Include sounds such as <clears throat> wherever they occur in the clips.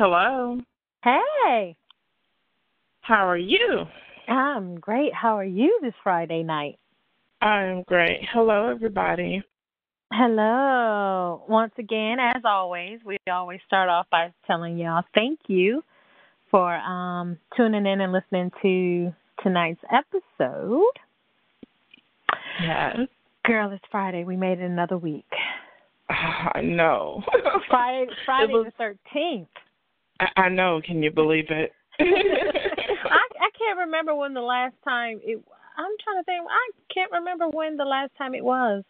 Hello. Hey. How are you? I'm great. How are you this Friday night? I'm great. Hello, everybody. Hello. Once again, as always, we always start off by telling y'all thank you for um, tuning in and listening to tonight's episode. Yes. Girl, it's Friday. We made it another week. I know. <laughs> Friday, Friday was- the thirteenth. I, I know. Can you believe it? <laughs> I I can't remember when the last time it. I'm trying to think. I can't remember when the last time it was.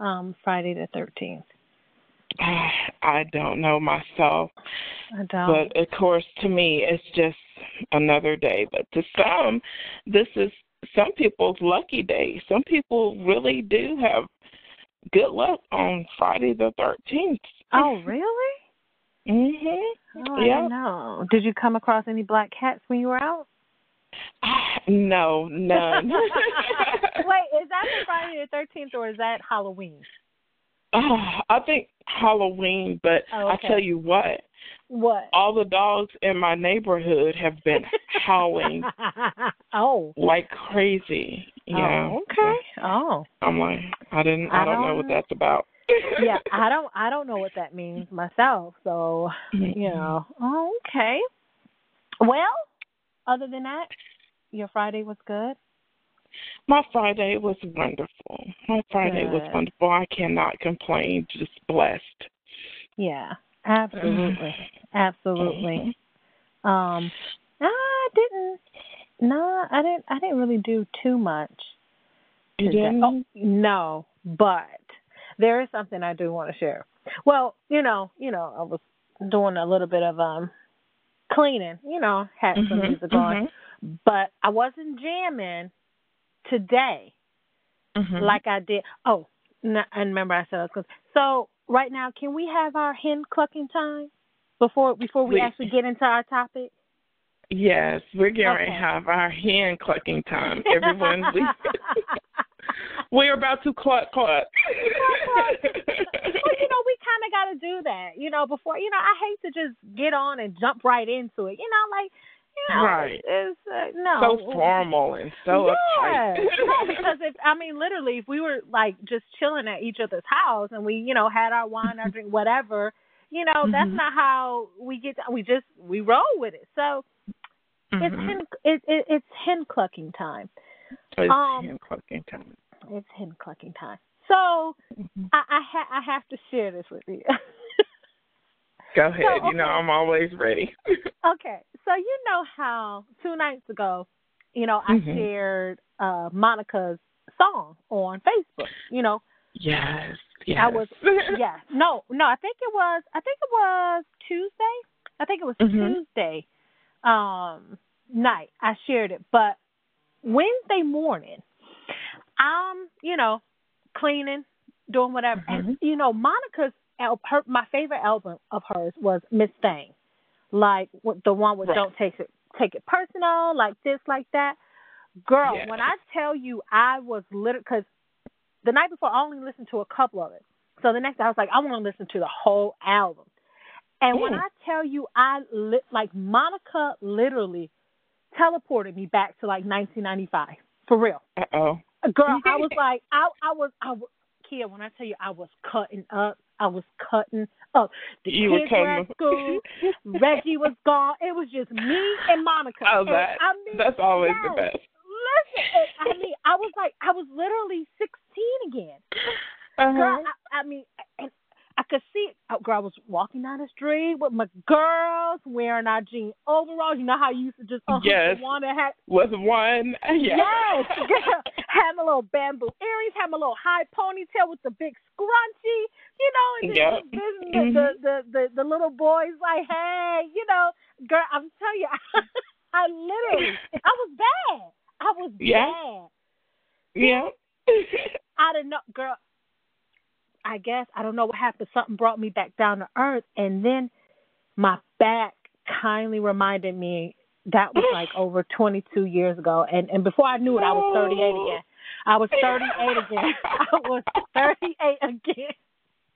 Um, Friday the thirteenth. <sighs> I don't know myself, I don't. but of course, to me, it's just another day. But to some, this is some people's lucky day. Some people really do have good luck on Friday the thirteenth. oh, really? Mhm. Oh, I Yeah. don't know. Did you come across any black cats when you were out? <sighs> No, none. <laughs> Wait, is that the Friday the thirteenth or is that Halloween? Oh, <sighs> I think Halloween, but Oh, I tell you what, What? all the dogs in my neighborhood have been <laughs> howling oh. like crazy. Yeah. Oh, okay. Oh. I'm like, I didn't I, I don't, know what that's about. Yeah, <laughs> I don't I don't know what that means myself. So, Mm-hmm. you know. Oh, okay. Well, other than that, your Friday was good. My Friday was wonderful. My Friday was wonderful. I cannot complain. Just blessed. Yeah. Absolutely. Absolutely. Um, I didn't. No, I didn't. I didn't really do too much. You didn't? Oh, no, but there is something I do want to share. Well, you know, you know, I was doing a little bit of um cleaning. You know, had some Mhm, music on, but I wasn't jamming today mhm, mhm. like I did. Oh, no, and remember I said I was going. So right now, can we have our hen clucking time before before we actually get into our topic? Yes, we're getting ready to have our hand clucking time. Everyone, <laughs> <laughs> <laughs> we're about to cluck cluck. well, you know, we kind of got to do that. You know, before you know, I hate to just get on and jump right into it. You know, like you know, Right. It's uh, no so formal and so yeah. uptight. no, because if I mean literally, if we were like just chilling at each other's house and we, you know, had our wine, our drink, whatever, you know, that's Mhm. not how we get. To, we just we roll with it. So it's Mhm. hen it, it it's hen clucking time. It's um, hand clucking time. It's hen clucking time. So Mhm. I I, ha- I have to share this with you. <laughs> Go ahead. So, You know. I'm always ready. <laughs> okay, so you know how two nights ago, you know, I Mhm. shared uh Monica's song on Facebook. You know, yes. Yes. I was yeah. No, no, I think it was I think it was Tuesday. I think it was Mhm. Tuesday um night. I shared it. But Wednesday morning, I'm, you know, cleaning, doing whatever. And Mhm. you know, Monica's al- her my favorite album of hers was Miss Thang. Like the one with Right. Don't Take It Take It Personal, like this, like that. Girl, Yes. when I tell you I was literally because the night before I only listened to a couple of it. So the next day I was like, I want to listen to the whole album. And when. I tell you, I li- like Monica literally teleported me back to like 1995 for real. Uh oh. Girl, I was like, I I was I was Kia. When I tell you, I was cutting up. I was cutting up. The You were kids were at school. Reggie was gone. It was just me and Monica. Oh, And that I mean, that's always yes. the best. Listen, and I mean, I was like, I was literally 16 again. Uh-huh. Girl, I, I mean, and I could see it. Oh, girl, I was walking down the street with my girls wearing our jean overalls. You know how you used to just uh, Yes. want to have. Was one. <laughs> Yeah. Yes. <laughs> Had my little bamboo earrings, had my little high ponytail with the big scrunchie, you know, and Yep. the, Mhm. the, the, the, the little boys like, hey, you know, girl, I'm telling you, <laughs> I literally, I was bad. I was Yeah. bad. Yeah. I don't know, girl. I guess I don't know what happened. Something brought me back down to earth, and then my back kindly reminded me that was like <laughs> over 22 years ago. And and before I knew it, I was 38 again. I was 38 again. <laughs> I was 38 again.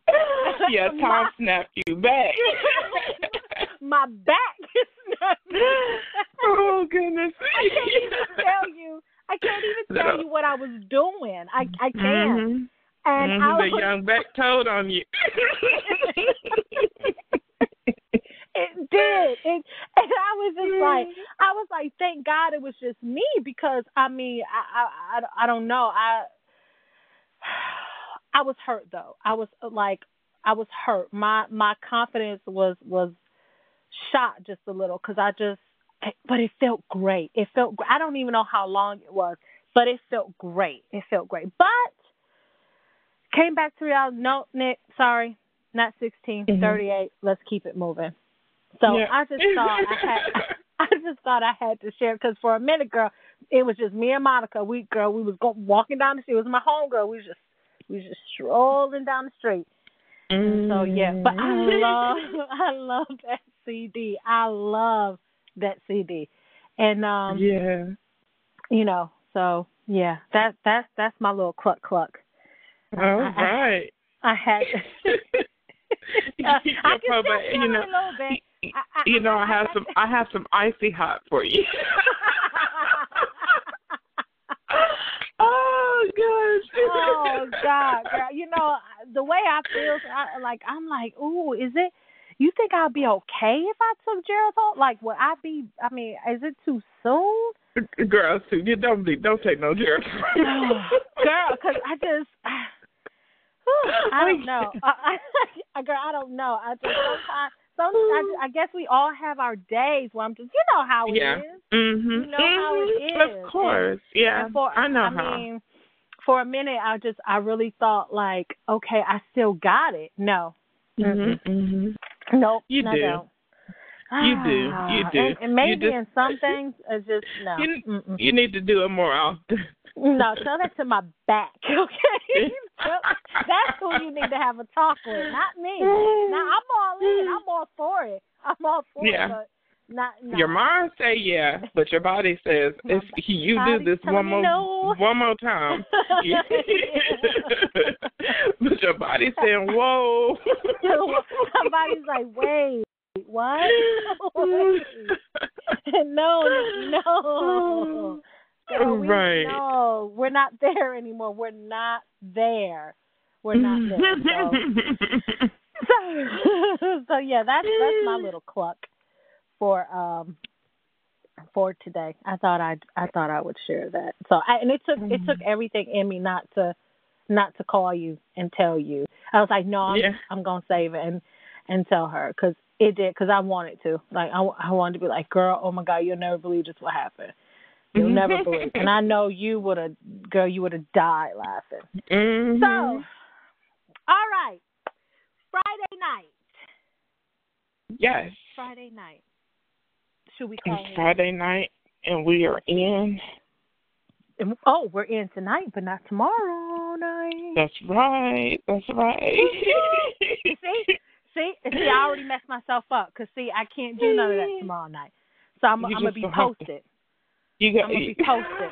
<laughs> yeah, time snapped you back. my back not. oh goodness! I can't even tell you. I can't even tell you what I was doing. I I can't. Mm-hmm. And mm-hmm. I the was, young back told on you. <laughs> it did. It, and I was just like, <laughs> I was like, thank God it was just me because I mean, I I I, I don't know. I <sighs> I was hurt though. I was like, I was hurt. My my confidence was was shot just a little because I just, but it felt great. It felt. I don't even know how long it was, but it felt great. It felt great. But came back to reality. No, Nick, sorry, not 16, Mhm. 38. Let's keep it moving. So Yeah. I just thought I had. <laughs> I just thought I had to share because for a minute, girl, it was just me and Monica. We girl, we was go, walking down the street. It was my home girl. We was just we was just strolling down the street. And so yeah, but I Mm-hmm. love <laughs> I love that CD. I love that CD, and um, yeah. you know, so yeah, that that's that's my little cluck cluck. All I- I- right. I had. <laughs> You Uh, I can prob- still you know, a little bit. I, I, you know, I, I have some. I have some icy hot for you. <laughs> oh gosh. oh God, girl. You know the way I feel. I, like I'm like, ooh, is it? You think I'll be okay if I took Geritol? Like, would I be? I mean, is it too soon? Girl, see, you don't be, don't take no jerk. <sighs> girl, I I don't know. <laughs> I, I, <laughs> girl, I don't know. I just sometimes, some, I, I guess we all have our days where I'm just, you know how it is. Yeah. Mm-hmm. You know how it Mhm. is. Of course. Yeah. And for, I know I how. mean, for a minute, I just, I really thought like, okay, I still got it. No, Mhm. Mhm. nope, You I do. You do. You Ah, do. And, and maybe You just- in some things, it's just no. You- You need to do it more often. No, tell that to my back, <laughs> okay? <laughs> That's who you need to have a talk with, not me. Now I'm all in. I'm all for it. I'm all for Yeah. it, but not no. Your mind say yeah, but your body says <laughs> if you do this one more no. one more time. But your body saying, "Whoa." Somebody's like, wait, what? <laughs> <laughs> No, no. Girl, we, Right. No, we're not there anymore. We're not there. We're not there. So. <laughs> so, so yeah, that's that's my little cluck for um for today. I thought I I thought I would share that. So I, and it took it took everything in me not to not to call you and tell you. I was like, no, I'm Yeah. I'm gonna save it and and tell her because it did because I wanted to. Like I I wanted to be like, girl, oh my god, you'll never believe just what happened. You'll never believe. And I know you would have, girl, you would have died laughing. Mhm. So, all right, Friday night. yes, Friday night. Should we call it's it? Friday night, and we are in. Oh, we're in tonight, but not tomorrow night. That's right. That's right. see, <laughs> see, see, I already messed myself up because see, I can't do none of that <laughs> tomorrow night. So I'm, I'm gonna be don't have to. posted. you got. I'm gonna be <laughs> posted.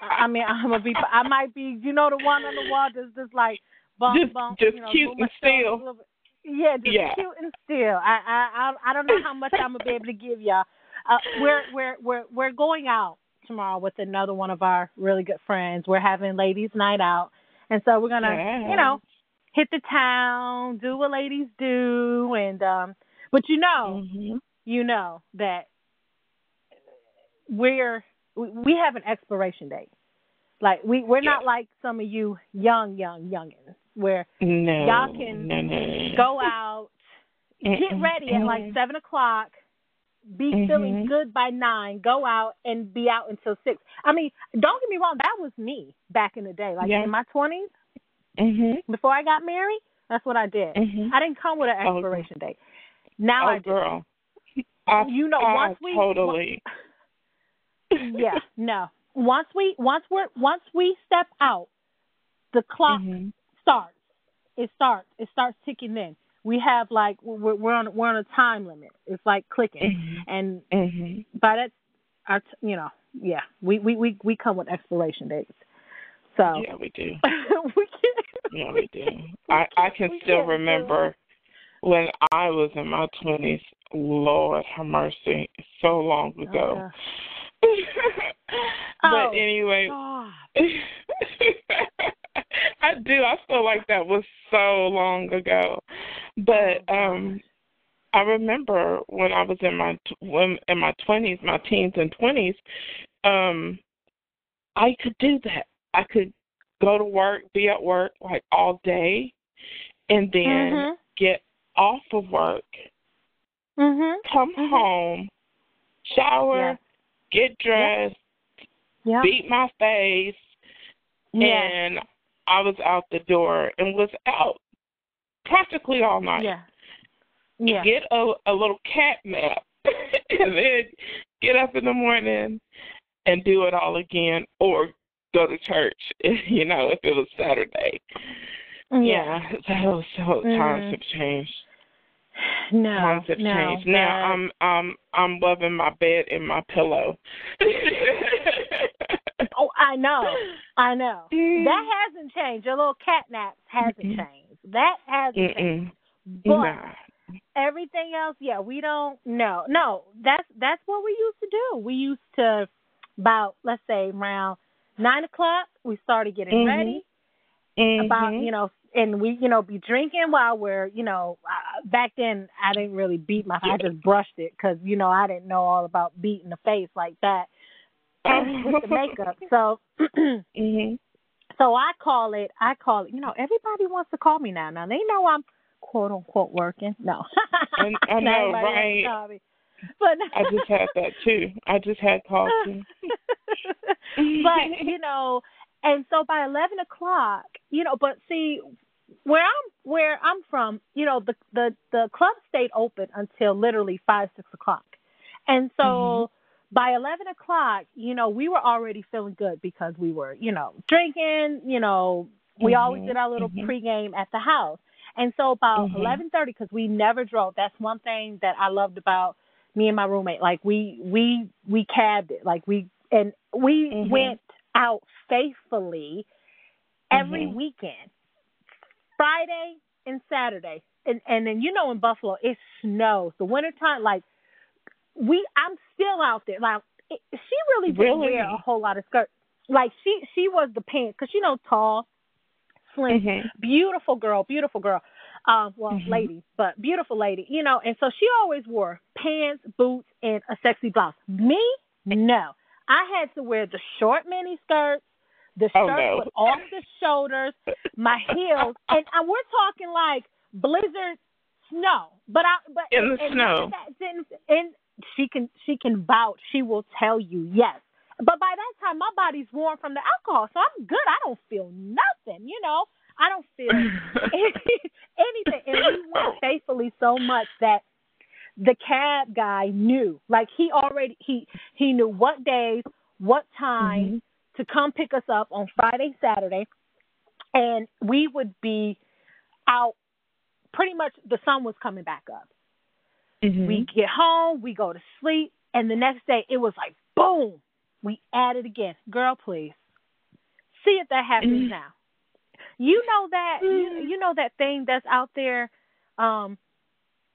I mean, I'm gonna be. I might be, you know, the one on the wall that's just like bump, Just- bump, just you know, cute and still. a little bit. Yeah, just Yeah. cute and still. I, I, I, don't know how much I'm gonna be able to give y'all. Uh, we're, we're, we're, we're going out tomorrow with another one of our really good friends. We're having ladies' night out, and so we're gonna, Yes. you know, hit the town, do what ladies do, and um. But you know, Mhm. you know that we're we we have an expiration date. Like we we're not like some of you young young youngins where No. Y'all can no, no. go out, get ready at like seven o'clock, be Mhm. feeling good by nine, go out and be out until six. I mean, don't get me wrong, that was me back in the day. Like Yeah. in my twenties, Mhm. before I got married, that's what I did. Mhm. I didn't come with an Oh, expiration date. Now oh, I do. girl. I, You know, I once we- totally. <laughs> yeah, no. Once we once we're once we step out, the clock Mhm. starts. It starts. It starts ticking in. We have like we're we're on we're on a time limit. It's like clicking, Mhm. and Mhm. by that, our you know, yeah, we we we we come with expiration dates. So Yeah, we do. we <laughs> <laughs> Yeah, we do. I I can still remember. when I was in my twenties. Lord have mercy, so long ago. <laughs> Oh, but anyway. <laughs> I do. I feel like that was so long ago. But Oh, um I remember when I was in my when in my twenties, my teens and twenties, um, I could do that. I could go to work, be at work like all day, and then Mhm. get off of work, Mhm. come Mhm. home, shower, Yeah. get dressed, Yeah. beat my face, Yeah. and I was out the door and was out practically all night. Yeah. Yeah. Get a a little cat nap <laughs> and then get up in the morning and do it all again or go to church, <laughs> you know, if it was Saturday. Yeah. So so Mhm. times have changed. No. Times have no. changed. Now I'm I'm I'm loving my bed and my pillow. <laughs> Oh, I know. I know. <laughs> Mm. That hasn't changed. Your little cat naps hasn't Mm-mm. changed. That hasn't changed. Mm-mm. But Nah. everything else, yeah, we don't no. No, that's that's what we used to do. We used to about let's say around nine o'clock we started getting Mhm. ready. About Mhm. you know, and we you know be drinking while we're you know uh, back then I didn't really beat my I just brushed it because you know I didn't know all about beating the face like that <laughs> and with the makeup. So <clears throat> Mhm. so I call it I call it you know everybody wants to call me now. Now they know I'm quote unquote working. No, and, <laughs> I Not know, everybody wants to right? <laughs> But I just had that too. I just had coffee. <laughs> but you know, and so by eleven o'clock, you know, but see where I'm where I'm from, you know, the the the club stayed open until literally five six o'clock, and so. Mhm. By eleven o'clock, you know, we were already feeling good because we were, you know, drinking. You know, we always Mhm, did our little mhm. pregame at the house, and so about Mhm. eleven thirty, because we never drove. That's one thing that I loved about me and my roommate. Like we we we cabbed it. Like we and we Mhm. went out faithfully every Mhm. weekend, Friday and Saturday. And and then you know in Buffalo it snows. The wintertime, like we, I'm still out there. Like it, she really didn't Really? wear a whole lot of skirts. Like she she was the pants because you know tall, slim, Mhm. beautiful girl, beautiful girl. Um, well, Mhm. lady, but beautiful lady, you know. And so she always wore pants, boots, and a sexy blouse. Me, no. I had to wear the short mini skirts, the Oh, shirt no. with off the shoulders, my heels, <laughs> and, and we're talking like blizzard snow. But I, but In the and snow. That didn't, and she can she can vouch. She will tell you yes. But by that time, my body's warm from the alcohol, so I'm good. I don't feel nothing. You know, I don't feel <laughs> anything. And we went faithfully so much that the cab guy knew. Like he already he he knew what days, what time Mhm. to come pick us up on Friday, Saturday, and we would be out. Pretty much, the sun was coming back up. Mhm. We get home, we go to sleep, and the next day it was like boom, we at it again. Girl, please see if that happens now. You know that you, Mm. you know that thing that's out there. Um,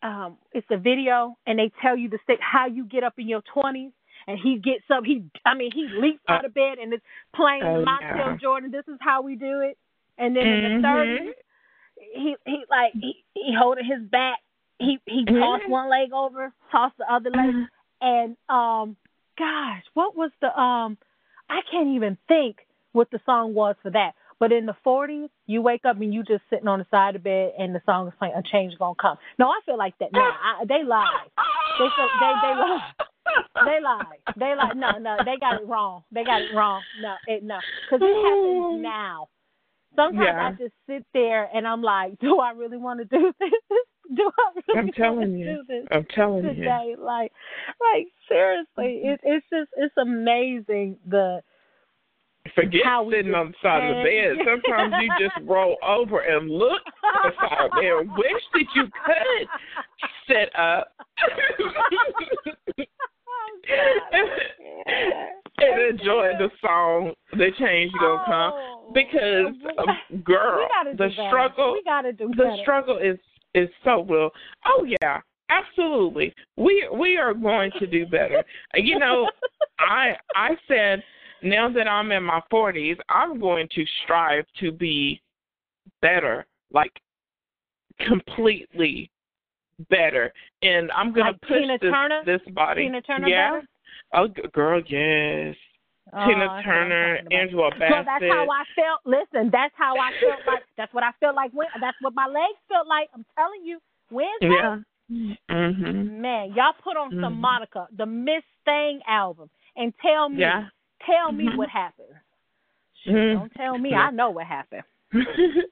um, it's a video, and they tell you the stick how you get up in your twenties. And he gets up. He, I mean, he leaps out of bed and it's playing Oh, Montell yeah. Jordan. This is how we do it. And then in the Mhm. thirties, he he like he he holding his back. He he Mhm. tossed one leg over, tossed the other leg, Mhm. and um, gosh, what was the um? I can't even think what the song was for that. But in the forties, you wake up and you just sitting on the side of the bed, and the song is playing. A change gonna come. No, I feel like that. No, I, they lie. They feel, they they lie. They lie. They lie. No, no, they got it wrong. They got it wrong. No, it no, because it happens mm. now. Sometimes Yeah. I just sit there and I'm like, do I really want to do <laughs> this? Do I really I'm telling want to you. do this I'm telling you. today? Like, like seriously, mm-hmm. it, it's just it's amazing the Forget sitting on the side of the bed. Sometimes you just <laughs> roll over and look at the side of the bed. Wish that you could sit up <laughs> and enjoy the song. The change gonna come Oh. because, um, <laughs> girl, the struggle. We gotta do The struggle is It so real. Oh yeah, absolutely. We we are going to do better. You know, I I said now that I'm in my 40s, I'm going to strive to be better, like completely better, and I'm going like to push Tina this Turner? this body. Tina Turner yeah. Oh, girl, yes. Oh, Tina that's what I'm Turner. Angela So Bassett. that's how I felt. Listen, that's how I felt like. That's what I felt like. When that's what my legs felt like. I'm telling you, Wednesday. yeah. Mhm. Man, y'all put on some Mhm. Monica, the Miss Thang album, and tell me, Yeah. Tell me Mhm. what happened. Mhm. Don't tell me. I know what happened. <laughs> you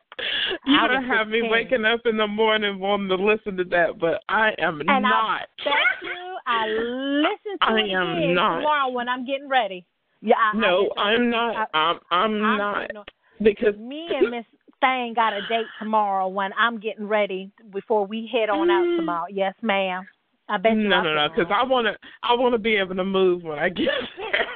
I don't was have me 16. waking up in the morning wanting to listen to that, but I am And not. bet <laughs> you I listen to I it am not. tomorrow when I'm getting ready. Yeah, I, I no, listen- I'm not. I- I'm I'm I'm not because Me and Miss Thang got a date tomorrow when I'm getting ready before we head on out Mm. tomorrow. Yes, ma'am. I bet you. no, no, no, because. I want to. I want to be able to move when I get <laughs> there.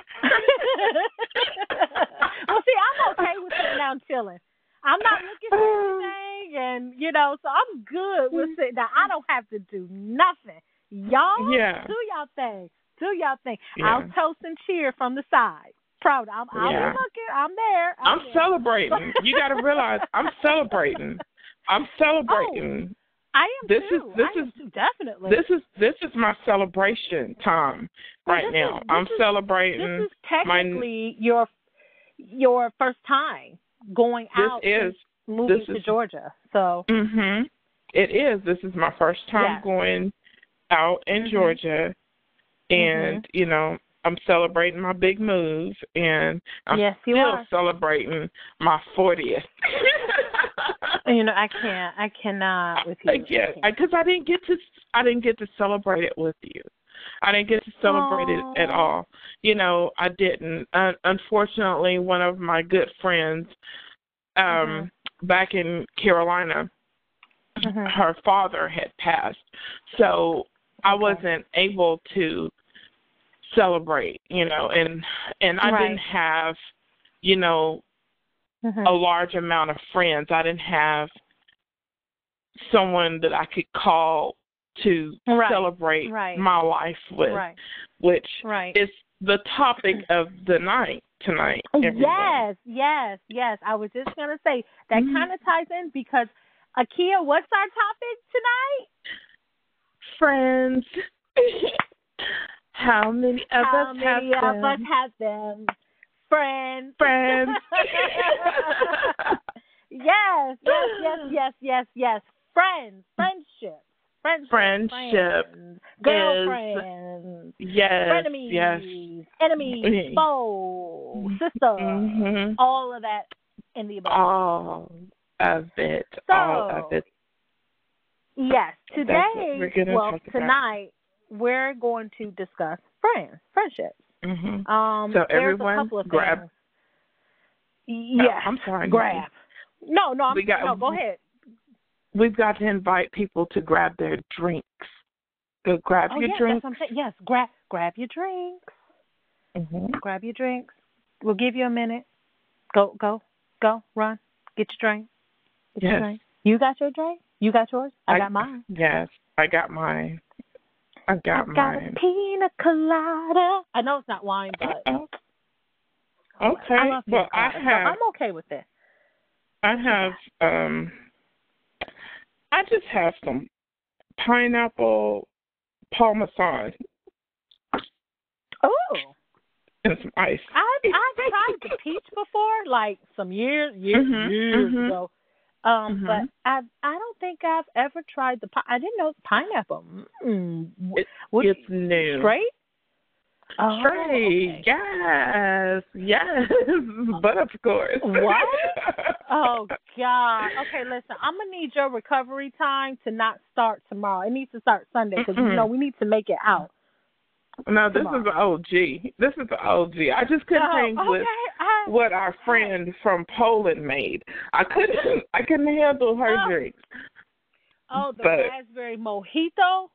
<laughs> well, see, I'm okay with sitting down chilling. I'm not looking for anything, and you know, so I'm good with mm-hmm. sitting down. I don't have to do nothing. Y'all, Yeah. do y'all thing, do y'all thing. Yeah. I'll toast and cheer from the side. Proud. I'm, I'll Yeah. looking. I'm there. I'm there. celebrating. You got to realize I'm celebrating. I'm celebrating. Oh, I am This too. is- this I is- too, definitely. This is this is my celebration time right this now. is- I'm is- celebrating. this is my- technically your your first time going this out is moving this to is- Georgia. So Mhm. It is. This is my first time going out in Mhm. Georgia, and you know I'm celebrating my big move, and I'm yes, still are. celebrating my 40th. <laughs> You know, I can't. I cannot with you. <laughs> Like, yeah, I because I didn't get to. I didn't get to celebrate it with you. I didn't get to celebrate it at all. You know, I didn't. Uh, unfortunately, one of my good friends, um, Mhm. back in Carolina, Mhm. her father had passed, so I wasn't able to celebrate. You know, and and I Right. didn't have, you know, Mhm. a large amount of friends. I didn't have someone that I could call to Right, celebrate right. my life with, Right. which is the topic of the night tonight. everyone. Yes, yes, yes. I was just gonna say that Mhm. kind of ties in because Akia, what's our topic tonight? Friends. How many of How us many have of us them? have them? Friends. Friends. <laughs> <laughs> yes, yes, yes, yes, yes, yes. Friends, friendships, friendships, Friendship friends, girlfriends, yes, frenemies, yes. enemies, Mhm. foes, sisters, Mhm. all of that in the above. All of it. all of it. Yes, today, well, tonight we're going to discuss friends, friendships. Mhm. Um, So everyone a couple of grab- things. Yeah, I'm sorry. grab. No, no, I'm, We got- no. Go ahead. We've got to invite people to grab their drinks. Go grab Oh, your yes, drinks. that's what I'm. Yes, grab, grab your drinks. hmm Grab your drinks. We'll give you a minute. Go, go, go, run. Get your drink. Get your Yes. drink. You got your drink. You got yours. I, I- got mine. Yes, I got mine. I got I've got mine. a pina colada. I know it's not wine, but Uh-oh. I Okay. love well, I colada, so have. I'm okay with it. I have. Um. I just have some pineapple Paul Masson Oh, and some ice. I've I've tried the peach before, like some years years Mhm, years mhm. ago. Um, Mhm. but I I don't think I've ever tried the. I didn't know pineapple. Mm. It- it's new. straight. Oh, okay. Yes. Yes. <laughs> but of course. What? <laughs> Oh God. Okay, listen. I'm gonna need your recovery time to not start tomorrow. It needs to start Sunday because you know we need to make it out. No, this Tomorrow. is an OG. This is an OG. I just couldn't Oh, hang with. I- what our friend from Poland made. I couldn't. <laughs> I couldn't handle her Oh. drinks. oh, the but- raspberry mojito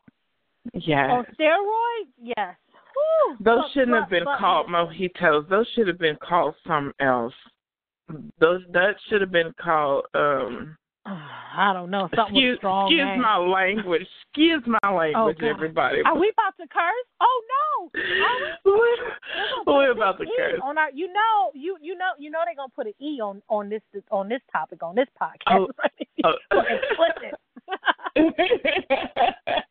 Yes. on steroids. Yes. Whew. Those But- shouldn't have been but called mojitos. Those should have been called something else. Those that should have been called um <sighs> I don't know. Something excuse, strong excuse name. my language. Excuse my language, God. everybody. Are we about to curse? Oh no! Are we? <laughs> We're, about to E curse. on our. You know, you you know, you know they're gonna put an e on on this on this topic on this podcast. Oh, <laughs> right? oh. Explicit. <laughs>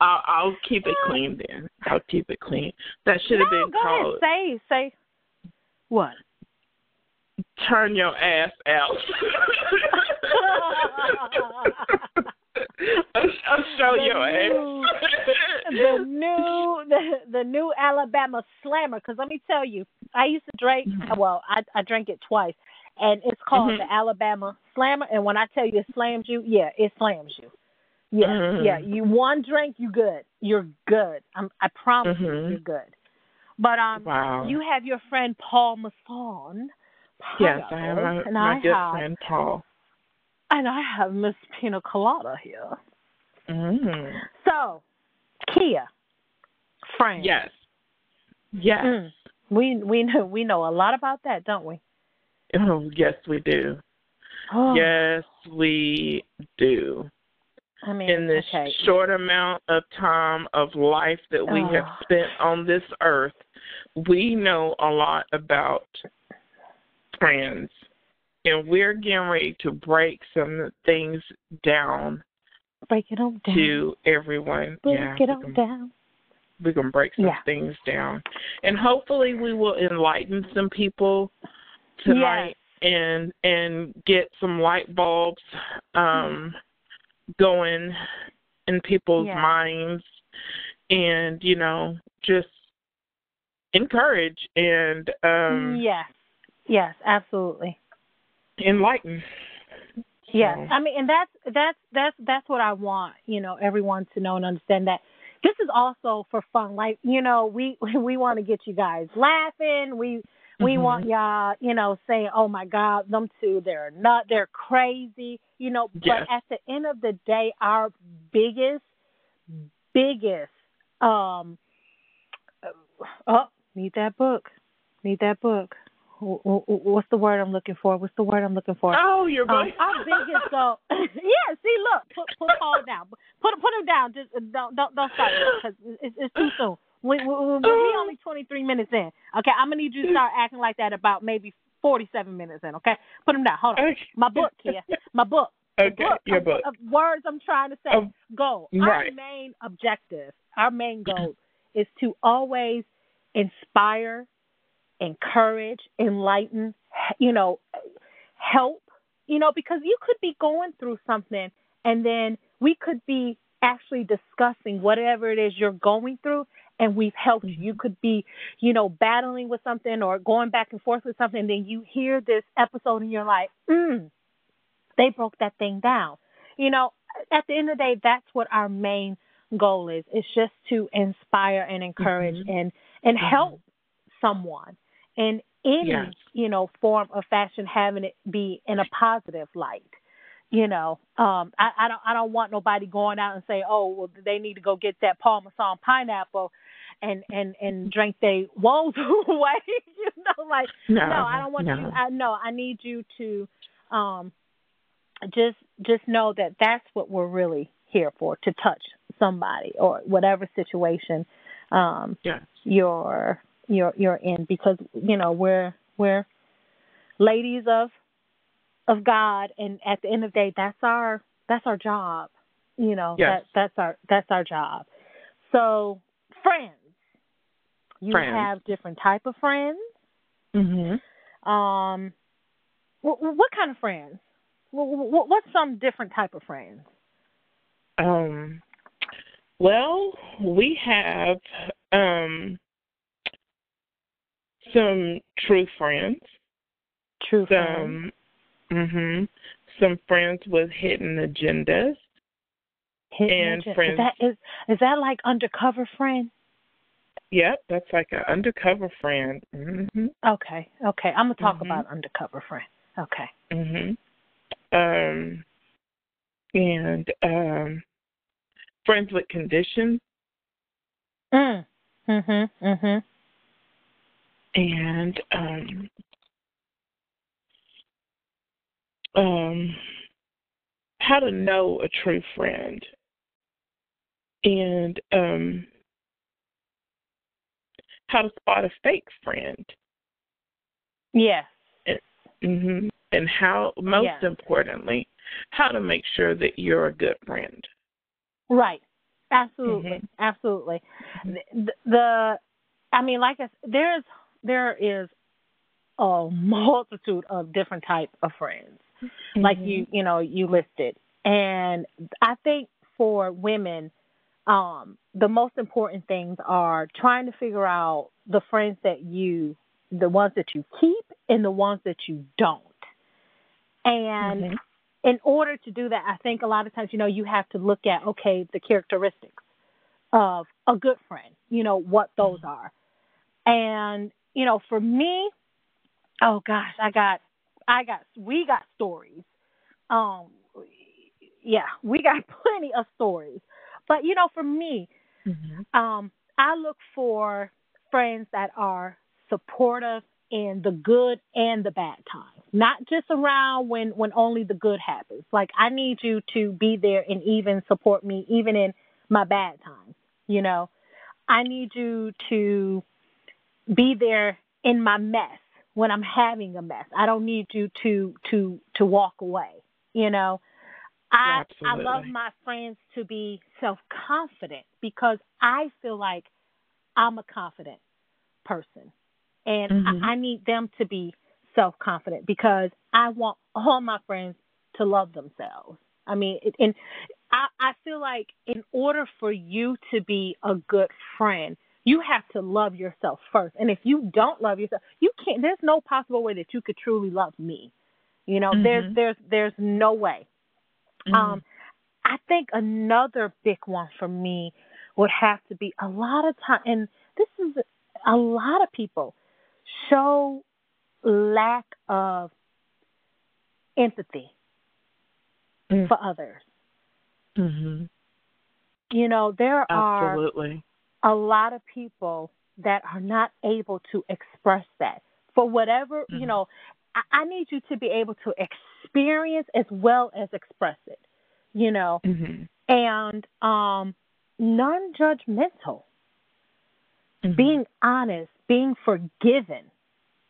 I'll, I'll keep it clean then. I'll keep it clean. That should have no, been go called ahead. Say say. What? "Turn Your Ass Out." <laughs> I'll, show The your new- ass. the new the, the new Alabama Slammer. Because let me tell you, I used to drink. Mhm. Well, I I drank it twice, and it's called Mhm. the Alabama Slammer. And when I tell you it slams you, yeah, it slams you. Yeah, Mhm. yeah. You one drink, you good. You're good. I'm, I promise you, Mhm. you're good. But um, Wow. you have your friend Paul Masson. yes, I have my, and my I good have, friend Paul. and I have Miss Pina Colada here. Mm. So, Kia, friend. Yes. Yes. Mm. We we know we know a lot about that, don't we? Oh, yes, we do. Oh, Yes, we do. I mean, In this okay. short amount of time of life that we have Oh. spent on this earth, we know a lot about friends. And we're getting ready to break some things down break it on down. to everyone. break yeah, it we can- down. we're gonna break some Yeah. things down, and hopefully we will enlighten some people tonight and and get some light bulbs um going in people's Yeah. minds, and you know just encourage and um yes, yes, absolutely. enlighten. Yes, So, I mean, and that's that's that's that's what I want. You know, everyone to know and understand that this is also for fun. Like, you know, we <laughs> we want to get you guys laughing. We we Mhm. want y'all, you know, saying, "Oh my God, them two, they're not, they're crazy." You know, but at the end of the day, our biggest, biggest, um, oh, need that book, need that book. Wh- wh- wh- What's the word I'm looking for? What's the word I'm looking for? Oh, you're Um, our biggest <laughs> goal. <laughs> yeah, see, look, put put Paul down. Put put him down. Just uh, don't don't don't start because it's, it's too soon. We we we we only 23 minutes in. Okay, I'm gonna need you to start acting like that about maybe 47 minutes in. Okay, put them down. Hold on. My book here. My book. Okay, book. your book. Of words I'm trying to say. Oh, goal. right. Our main objective, our main goal, is to always inspire, encourage, enlighten. You know, help. You know, because you could be going through something, and then we could be actually discussing whatever it is you're going through and we've helped you. You could be, you know, battling with something or going back and forth with something, and then you hear this episode and you're like, mm, they broke that thing down. You know, at the end of the day, that's what our main goal is. It's just to inspire and encourage Mhm. and and Mhm. help someone in any Yes. you know form or fashion, having it be in a positive light. You know, um, I, I don't I don't want nobody going out and say, oh, well, they need to go get that Paul Masson pineapple and and and drink their woes <laughs> away. you know, like no, no, I don't want no. you. I no, I need you to um just just know that that's what we're really here for to touch somebody or whatever situation um Yes. you're you're you're in because you know we're we're ladies of of God and at the end of the day that's our that's our job you know Yes. that that's our that's our job so friends you Friends. have different type of friends Mhm. um, what, what kind of friends? What, what, what's some different type of friends? Um, well, we have um, some true friends, True friends. some hmm some friends with hidden agendas. Hidden and agenda. friends. Is that is is that like undercover friend? Yep, that's like an undercover friend. hmm Okay, okay. I'm gonna talk Mhm. about undercover friend. Okay. hmm Um, and um, friends with conditions Mm. Mhm. Mhm. and um, um, how to know a true friend and um, how to spot a fake friend. Yes. hmm And how, most Yes. importantly, how to make sure that you're a good friend. Right. Absolutely. Mhm. Absolutely. Mhm. The, the I mean like I there's there is a multitude of different type of friends. Like Mhm. you you know, you listed. And I think for women um the most important things are trying to figure out the friends that you the ones that you keep and the ones that you don't. And Mhm. in order to do that, I think a lot of times, you know, you have to look at, okay, the characteristics of a good friend, you know, what those are. And, you know, for me, oh gosh, I got, I got, we got stories. Um, yeah, we got <laughs> plenty of stories. But, you know, for me, Mhm. um, I look for friends that are supportive in the good and the bad times, not just around when when only the good happens. Like I need you to be there and even support me even in my bad times. You know, I need you to be there in my mess when I'm having a mess. I don't need you to to to walk away. You know, I I love my friends to be self confident because I feel like I'm a confident person, and Mhm. I, I need them to be self confident because I want all my friends to love themselves. I mean, it, and I I feel like in order for you to be a good friend, you have to love yourself first. And if you don't love yourself, you can't. There's no possible way that you could truly love me. You know, there's Mhm. there's there's no way. Mhm. Um, I think another big one for me would have to be a lot of time, and this is a lot of people show lack of empathy Mm. for others. Mhm. You know, there are Absolutely. a lot of people that are not able to express that for whatever you Mhm. know I, I need you to be able to experience as well as express it you know Mhm. and um non-judgmental Mhm. being honest being forgiven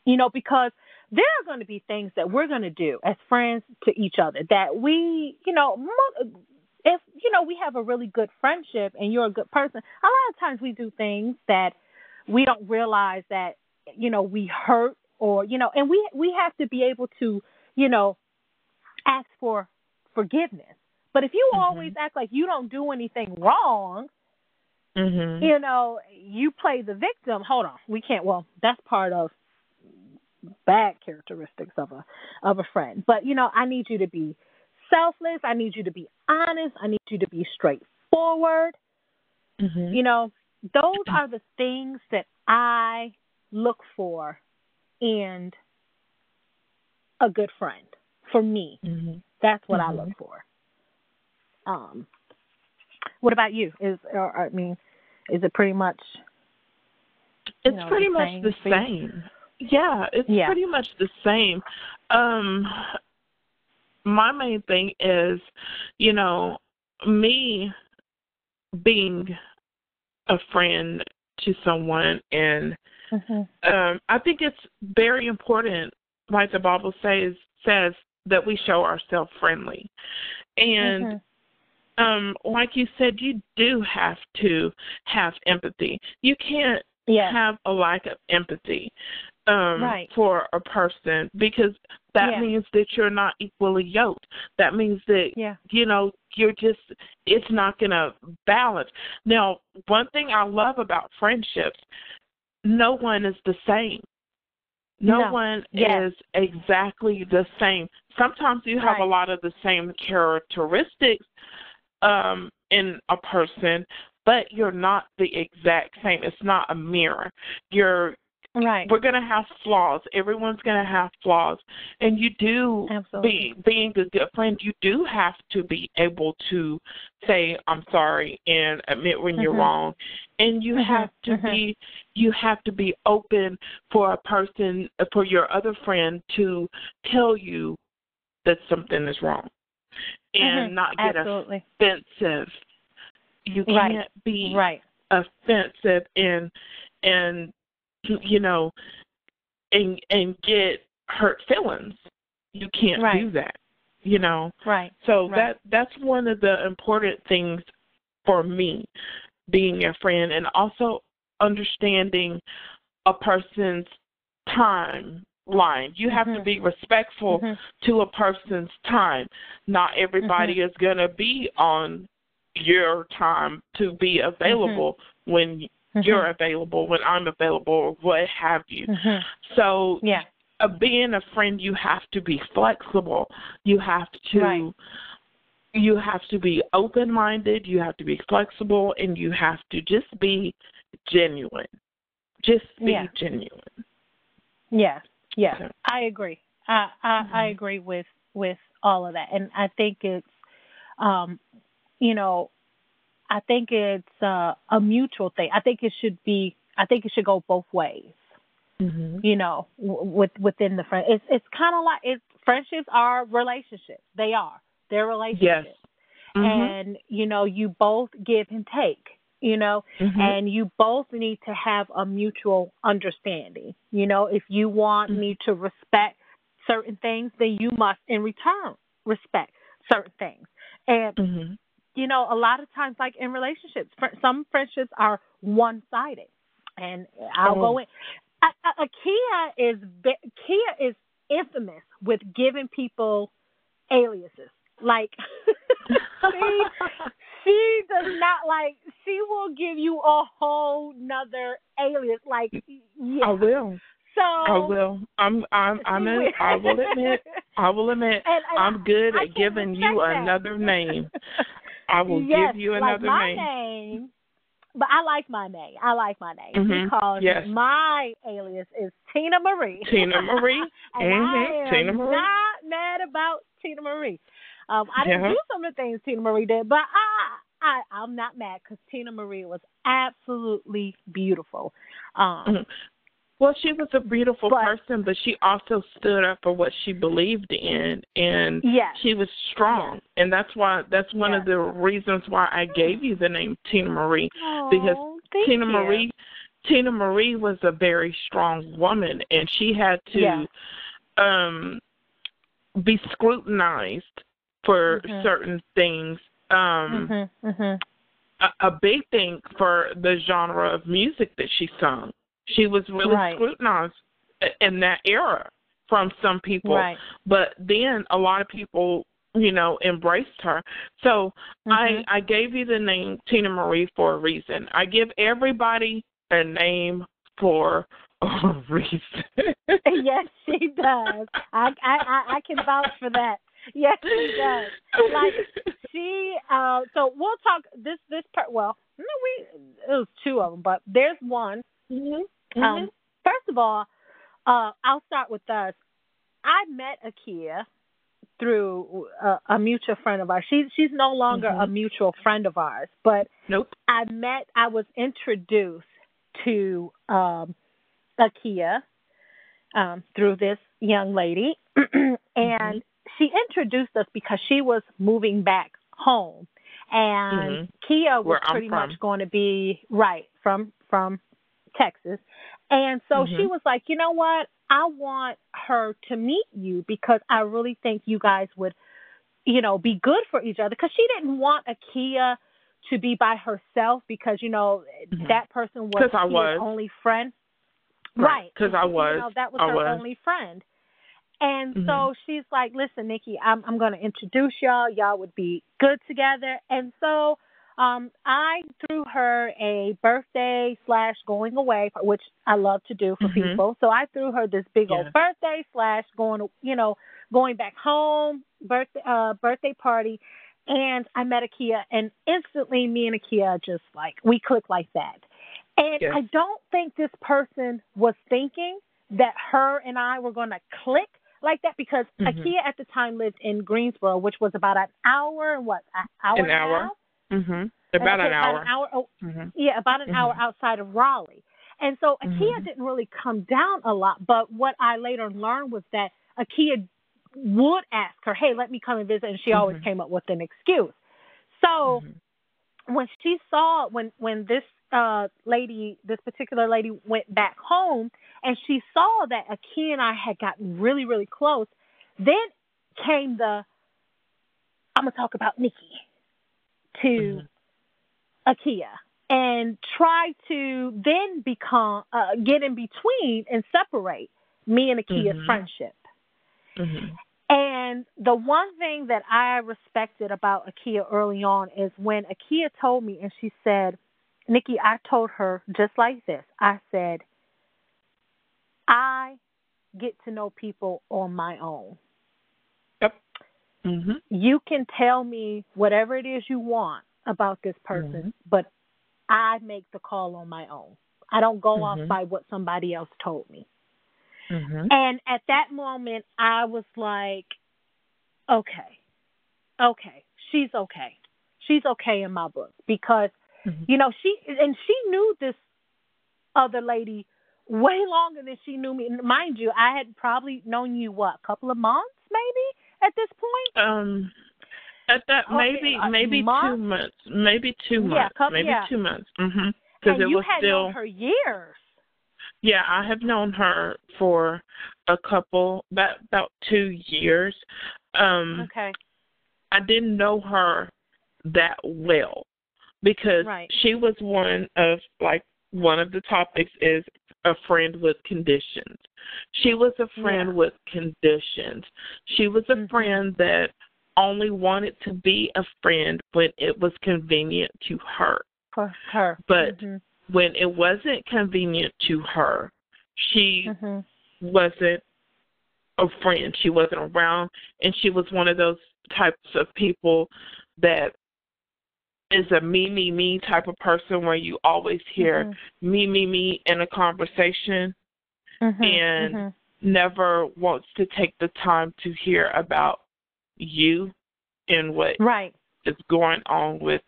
you know because there are going to be things that we're going to do as friends to each other that we you know if you know we have a really good friendship and you're a good person a lot of times we do things that we don't realize that you know we hurt or you know and we we have to be able to you know ask for forgiveness but if you Mhm. always act like you don't do anything wrong Mhm. you know, you play the victim. Hold on, we can't. Well, that's part of bad characteristics of a of a friend. But you know, I need you to be selfless. I need you to be honest. I need you to be straightforward. Mhm. You know, those are the things that I look for in a good friend. For me, Mhm. that's what I Mhm. look for. Um, what about you? Is or, I mean, is it pretty much? It's know, pretty the much same the you? same. Yeah, it's Yeah. pretty much the same. Um my main thing is, you know, me being a friend to someone and hmm um I think it's very important like the Bible says says that we show ourselves friendly. And Mhm. um like you said you do have to have empathy. You can't Yeah. have a lack of empathy um Right. for a person because that Yeah. means that you're not equally yoked. That means that Yeah. you know you're just it's not going to balance. Now, one thing I love about friendships, no one is the same. No, No. one Yes. is exactly the same. Sometimes you have a lot of the same characteristics um in a person, but you're not the exact same. It's not a mirror. You're Right. we're going to have flaws. Everyone's going to have flaws. And you do Absolutely. be being a good friend, you do have to be able to say I'm sorry and admit when you're Mhm. wrong. And you Mhm. have to Mhm. be you have to be open for a person for your other friend to tell you that something is wrong and Mhm. not get Absolutely. offensive. You can't be Right. offensive and and you know and and get hurt feelings. You can't Right. do that. You know. Right. So Right. that that's one of the important things for me being a friend and also understanding a person's timeline. You have to Mhm. be respectful Mhm. to a person's time. Not everybody Mm-hmm. is going to be on your time to be available when Mhm. you're available, when I'm available, or what have you. Mhm. So, Yeah. uh, being a friend, you have to be flexible. You have to. Right. You have to be open minded, you have to be flexible, and you have to just be genuine. Just be Yeah. genuine. Yeah, yeah, So- I agree. I I, I Mhm. agree with with all of that, and I think it's, um, you know, I think it's uh, a mutual thing. I think it should be. I think it should go both ways. Mm-hmm. You know, w- with within the friend, it's it's kind of like it's friendships are relationships. They are. They're relationships. Yes. Mm-hmm. and you know you both give and take you know Mhm. and you both need to have a mutual understanding you know if you want Mm-hmm. me to respect certain things then you must in return respect certain things and Mhm. You know a lot of times like in relationships fr- some friendships are one sided and i'll Oh. go in a, a, a kia is kia is infamous with giving people aliases like <laughs> she she does not like she will give you a whole nother alias like yeah I will. so I will. I'm. I'm. I'm. In, will. I will admit. I will admit. <laughs> And- and I'm good I at giving you that. another name. <laughs> I will yes, give you like my name. name but I like my name. I like my name Mhm, because yes. my alias is Teena Marie. Tina <laughs> Marie. and Mhm, I am Teena Marie. not mad about Teena Marie. Um, I didn't Yeah. do some of the things Teena Marie did, but I, I, I'm not mad because Teena Marie was absolutely beautiful. Um, Mhm. Well, she was a beautiful But- person, but she also stood up for what she believed in, and Yes. she was strong. And that's why that's one of the reasons why I gave you the name Teena Marie because Oh, Tina you. Marie Teena Marie was a very strong woman and she had to Yeah. um be scrutinized for Mhm. certain things. Um Mhm, mhm. a, a big thing for the genre of music that she sung. She was really Right. scrutinized in that era from some people. Right. But then a lot of people, you know, embraced her. So I Mhm. I gave you the name Teena Marie for a reason. I give everybody a name for a <laughs> reason. <laughs> yes, she does. I, I I I can vouch for that. Yes, she does. Like she. Uh, so we'll talk this this part. Well, no, we it was two of them, but there's one. Mhm. Um, first of all, uh, I'll start with us. I met Akia through a, a mutual friend of ours. She she's no longer a Mhm. mutual friend of ours, but nope. I met, I was introduced to um, Akia um, through this young lady, <clears throat> and Mm-hmm. she introduced us because she was moving back home, and Kia was Where pretty much going to be right from from Texas, and so she Mhm. was like, you know what, I want her to meet you because I really think you guys would, you know, be good for each other because she didn't want Akia to be by herself because you know Mhm. that person was was. only friend. Right, Right. 'cause I You was. know, that was I her was. only friend. And Mhm. so she's like, "Listen, Nikki, I'm I'm going to introduce y'all. Y'all would be good together." And so um I threw her a birthday slash going away, which I love to do for Mhm. people. So I threw her this big Yeah. old birthday slash going, you know, going back home birthday uh birthday party. And I met Akia, and instantly, me and Akia just like we clicked like that. And Yes. I don't think this person was thinking that her and I were going to click like that because Mhm. Akia at the time lived in Greensboro, which was about an hour and what an hour An and a hour. half? Mhm. About Okay, an hour. About an hour. Oh, Mhm. yeah, about an Mhm. hour outside of Raleigh. And so Akia Mhm. didn't really come down a lot, but what I later learned was that Akia would ask her, "Hey, let me come and visit," and she always Mhm. came up with an excuse. So Mhm. when she saw when when this uh lady this particular lady went back home and she saw that Akia and I had gotten really really close, then came the I'm gonna talk about Nikki to Mhm. Akia and try to then become uh, get in between and separate me and Akia's Mhm. friendship. Mhm. And the one thing that I respected about Akia early on is when Akia told me and she said, Nikki, I told her just like this. I said, I get to know people on my own. Mhm. You can tell me whatever it is you want about this person, Mhm. but I make the call on my own. I don't go Mhm. off by what somebody else told me. Mhm. And at that moment, I was like, okay, okay, she's okay. She's okay in my book because, Mhm. you know, she, and she knew this other lady way <laughs> longer than she knew me. Mind you, I had probably known you, what, a couple of months maybe at this point? Um, at that maybe a maybe two months, maybe two Yeah, months, couple- maybe yeah. two months. Mhm. Because it you was had still known her years. yeah. I have known her for a couple about about two years. Um, Okay. I didn't know her that well because Right. she was one of like one of the topics is a friend with conditions. She was a friend Yeah. with conditions. She was a Mhm. friend that only wanted to be a friend when it was convenient to her. For her. But Mhm. when it wasn't convenient to her, she Mhm. wasn't a friend. She wasn't around, and she was one of those types of people that is a me, me, me type of person where you always hear Mhm. me, me, me in a conversation, Mhm. and Mhm. never wants to take the time to hear about you and what Right. is going on with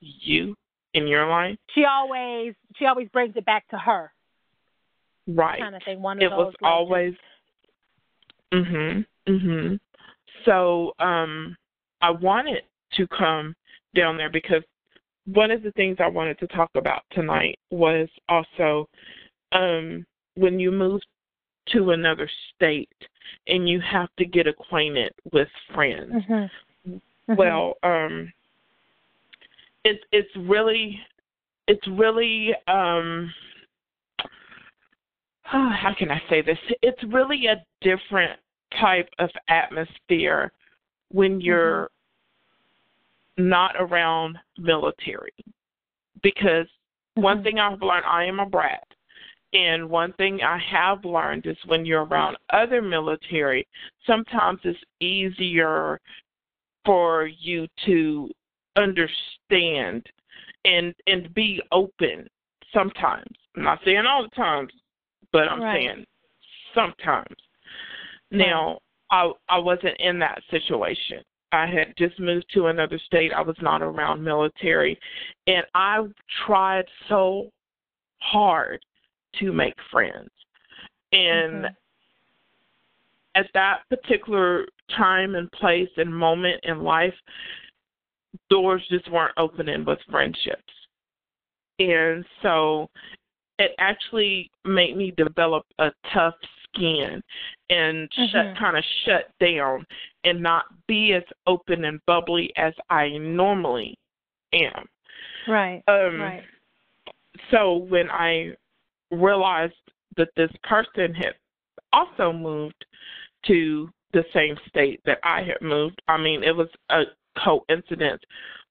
you in your life. She always she always brings it back to her Right. kind of thing. One of it those was always mhm mhm so um i wanted to come down there because one of the things i wanted to talk about tonight was also um when you move to another state and you have to get acquainted with friends Mhm. Mhm. well um it's it's really it's really um how can I say this? It's really a different type of atmosphere when you're not around military. Because one Mhm. thing I've learned, I am a brat. And one thing I have learned is when you're around other military, sometimes it's easier for you to understand and and be open sometimes. I'm not saying all the times, but I'm Right. saying sometimes. Now, I I wasn't in that situation. I had just moved to another state. I was not around military, and I tried so hard to make friends. And Mhm. at that particular time and place and moment in life, doors just weren't opening with friendships. And so it actually made me develop a tough skin and shut Mhm. kind of shut down and not be as open and bubbly as I normally am. Right. Um right. so when I realized that this person had also moved to the same state that I had moved, I mean, it was a coincidence.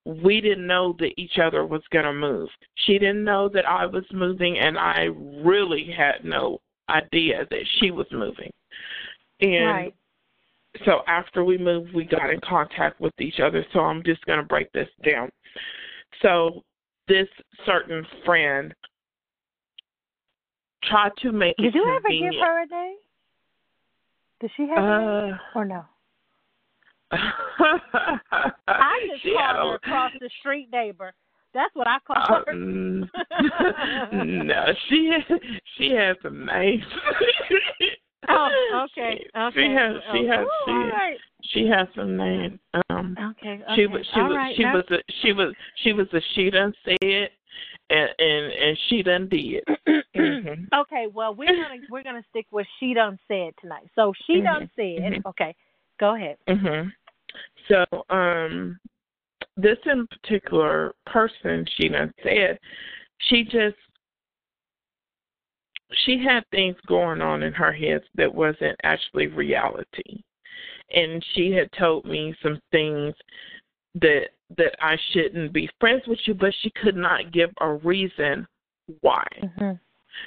We didn't know that each other was going to move. She didn't know that I was moving, and I really had no idea that she was moving. And right. so after we moved, we got in contact with each other. So I'm just going to break this down. So this certain friend tried to make Did it you ever give her a name? Did she have a name Uh, or no? <laughs> I just she had her across the street neighbor. That's what I call her. um, <laughs> no, she she has a names. <laughs> oh, okay. She, okay. she has she oh, has oh, she right. she has some name. Um Okay. okay. she was she all was right. she was a, she was she was a she done said and and and she done did. <clears throat> Mhm. okay, well we're gonna we're gonna stick with she done said tonight. So she done said. mhm. Okay, go ahead. Mhm. So, um, this in particular person, she done said, she just she had things going on in her head that wasn't actually reality, and she had told me some things that that I shouldn't be friends with you, but she could not give a reason why. Mm-hmm.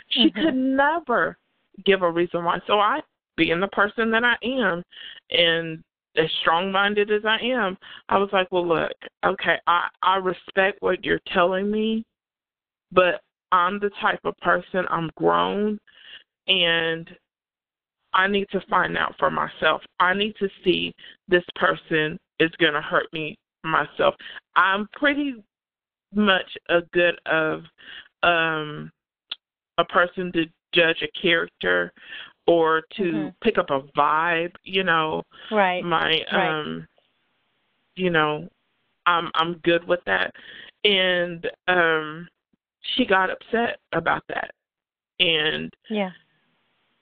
She Mhm. could never give a reason why. So I, being the person that I am, and as strong minded as I am, I was like, well, look, okay, I I respect what you're telling me, but I'm the type of person I'm grown, and I need to find out for myself. I need to see this person is going to hurt me myself. I'm pretty much a good of um a person to judge a character or to Mhm. pick up a vibe, you know, Right. my right. um you know, I'm I'm good with that. And um she got upset about that. And Yeah.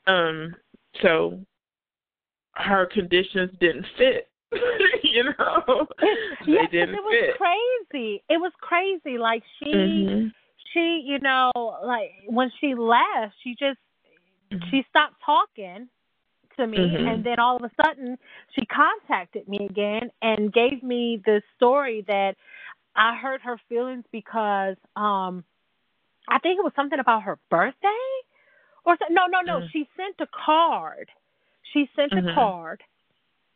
um so her conditions didn't fit. <laughs> you know. they yes, 'cause didn't it was fit. crazy. It was crazy. Like she, Mhm. she, you know, like when she left, she just she stopped talking to me, Mhm. and then all of a sudden she contacted me again and gave me the story that I hurt her feelings because um I think it was something about her birthday or so, no no no Mm. she sent a card she sent a Mhm. card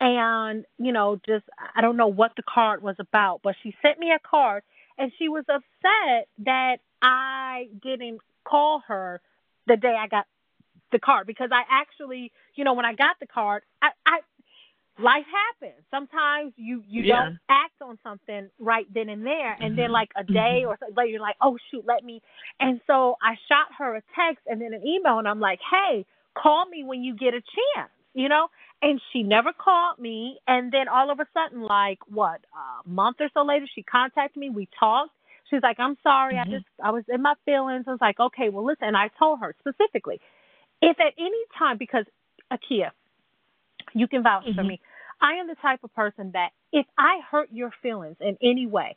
and you know just I don't know what the card was about but she sent me a card and she was upset that I didn't call her the day I got the card because I actually you know when I got the card I I life happens. Sometimes you you Yeah. don't act on something right then and there, and then Mhm. like a day Mhm. or so later, you're like, oh shoot, let me. And so I shot her a text and then an email, and I'm like, hey, call me when you get a chance, you know. And she never called me, and then all of a sudden, like what a month or so later, she contacted me. We talked. She's like, I'm sorry, Mhm. I just I was in my feelings. I was like, okay, well listen. And I told her specifically, if at any time because Akia, you can vouch for Mhm. me. I am the type of person that if I hurt your feelings in any way,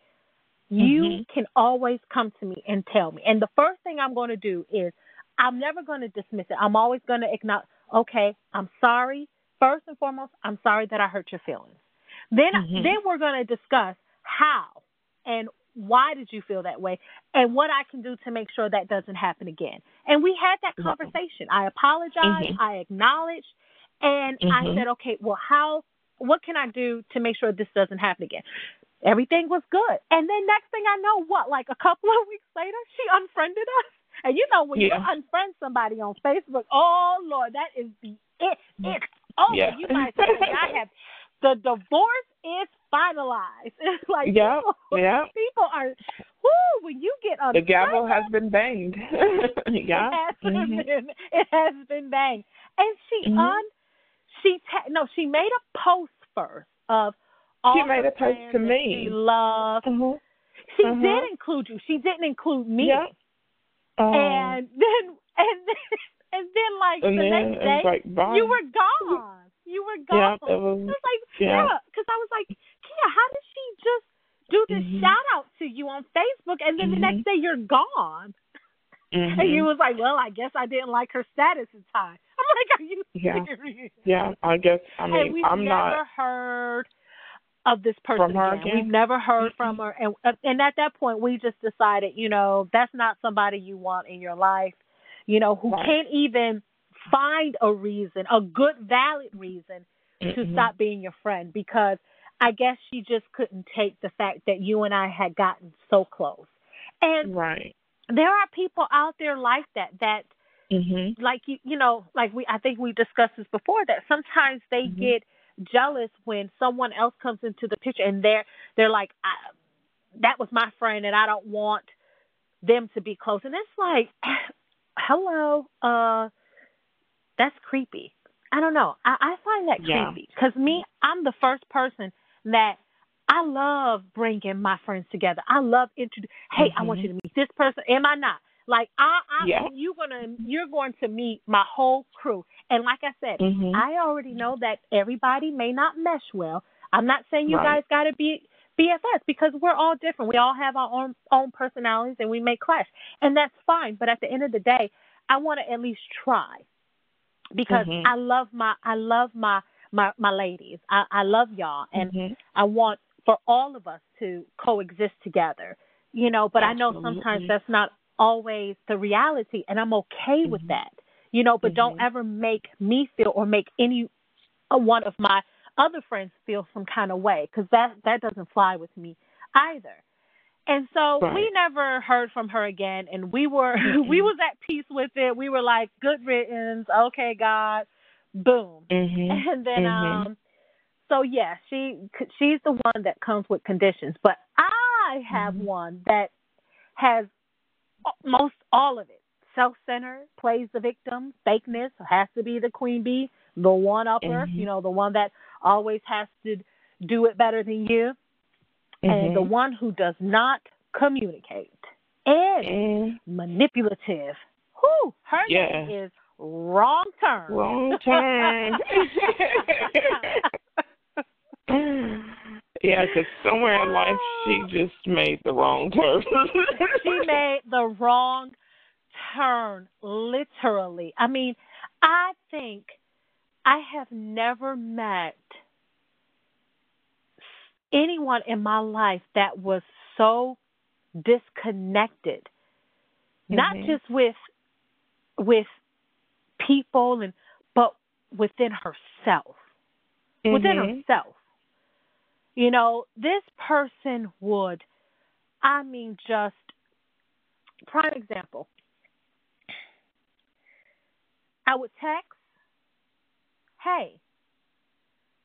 you Mhm. can always come to me and tell me. And the first thing I'm going to do is I'm never going to dismiss it. I'm always going to acknowledge, okay, I'm sorry. First and foremost, I'm sorry that I hurt your feelings. Then Mhm. then we're going to discuss how and why did you feel that way and what I can do to make sure that doesn't happen again. And we had that conversation. I apologized, Mhm. I acknowledged, and I Mhm. said, okay, well, how, what can I do to make sure this doesn't happen again? Everything was good. And then next thing I know, what, like a couple <laughs> of weeks later, she unfriended us. And you know, when Yeah. you unfriend somebody on Facebook, oh, Lord, that is the it. It's over. Yeah. You might say, I have, the divorce is finalized. <laughs> It's like, Yeah, people, yeah. people are, whoo, when you get The unfriended, gavel has been banged. <laughs> yeah. it has Mhm. been it has been banged. And she Mhm. un she ta- no, she made a post first of all She made a post to me. She loved. Mhm. She did include you. She didn't include me. Yeah. Oh. And then and then <laughs> and then like And the then next day like, you were gone. You were Yeah, gone. it was- It was like yeah. yeah, because I was like, Kia, how did she just do this Mhm. shout out to you on Facebook and then the Mhm. next day you're gone? Mhm. <laughs> And you was like, well, I guess I didn't like her status at time. <laughs> I'm like, are you Yeah. serious? Yeah, I guess. I and mean, we've I'm never not. heard of this person From her again. again? We've never heard from her, and and at that point, we just decided, you know, that's not somebody you want in your life. You know, who Right. can't even find a reason, a good, valid reason to Mhm. stop being your friend because I guess she just couldn't take the fact that you and I had gotten so close. And Right. there are people out there like that that Mhm. like you you know like we I think we discussed this before that sometimes they Mhm. get jealous when someone else comes into the picture and they're they're like I, that was my friend and I don't want them to be close and it's like hello uh that's creepy I don't know. I, I find that Yeah. creepy because me, I'm the first person that I love bringing my friends together. I love introduce. Hey, I want you to meet this person. Am I not? Like I, I Yeah. you're gonna you're going to meet my whole crew. And like I said, Mhm. I already know that everybody may not mesh well. I'm not saying you Right. guys got to be BFS because we're all different. We all have our own own personalities and we may clash, and that's fine. But at the end of the day, I want to at least try because Mhm. I love my I love my my my ladies. I I love y'all, and Mhm. I want for all of us to coexist together. You know, but I know sometimes that's not always the reality, and I'm okay with Mhm. that. You know, but don't Mhm. ever make me feel or make any uh, one of my other friends feel some kind of way because that that doesn't fly with me either. And so we never heard from her again, and we were <laughs> Mm-mm. we was at peace with it. We were like, good riddance, okay, God, boom. Mhm. <laughs> And then Mhm. um, so yeah, she she's the one that comes with conditions, but I have Mhm. one that has most all of it. Self-centered, plays the victim, fakeness, has to be the queen bee, the one upper, you know, the one that always has to do it better than you, and the Mhm. one who does not communicate and And manipulative. Whew, her Yeah. name is Wrong Turn. wrong <laughs> turn. <laughs> yeah, because somewhere in life she just made the wrong turn. she made the wrong turn, literally. I mean, I think I have never met anyone in my life that was so disconnected. Not Mhm. just with with people and but within herself. Within Mhm. herself. You know, this person would I mean just prime example. I would text, hey,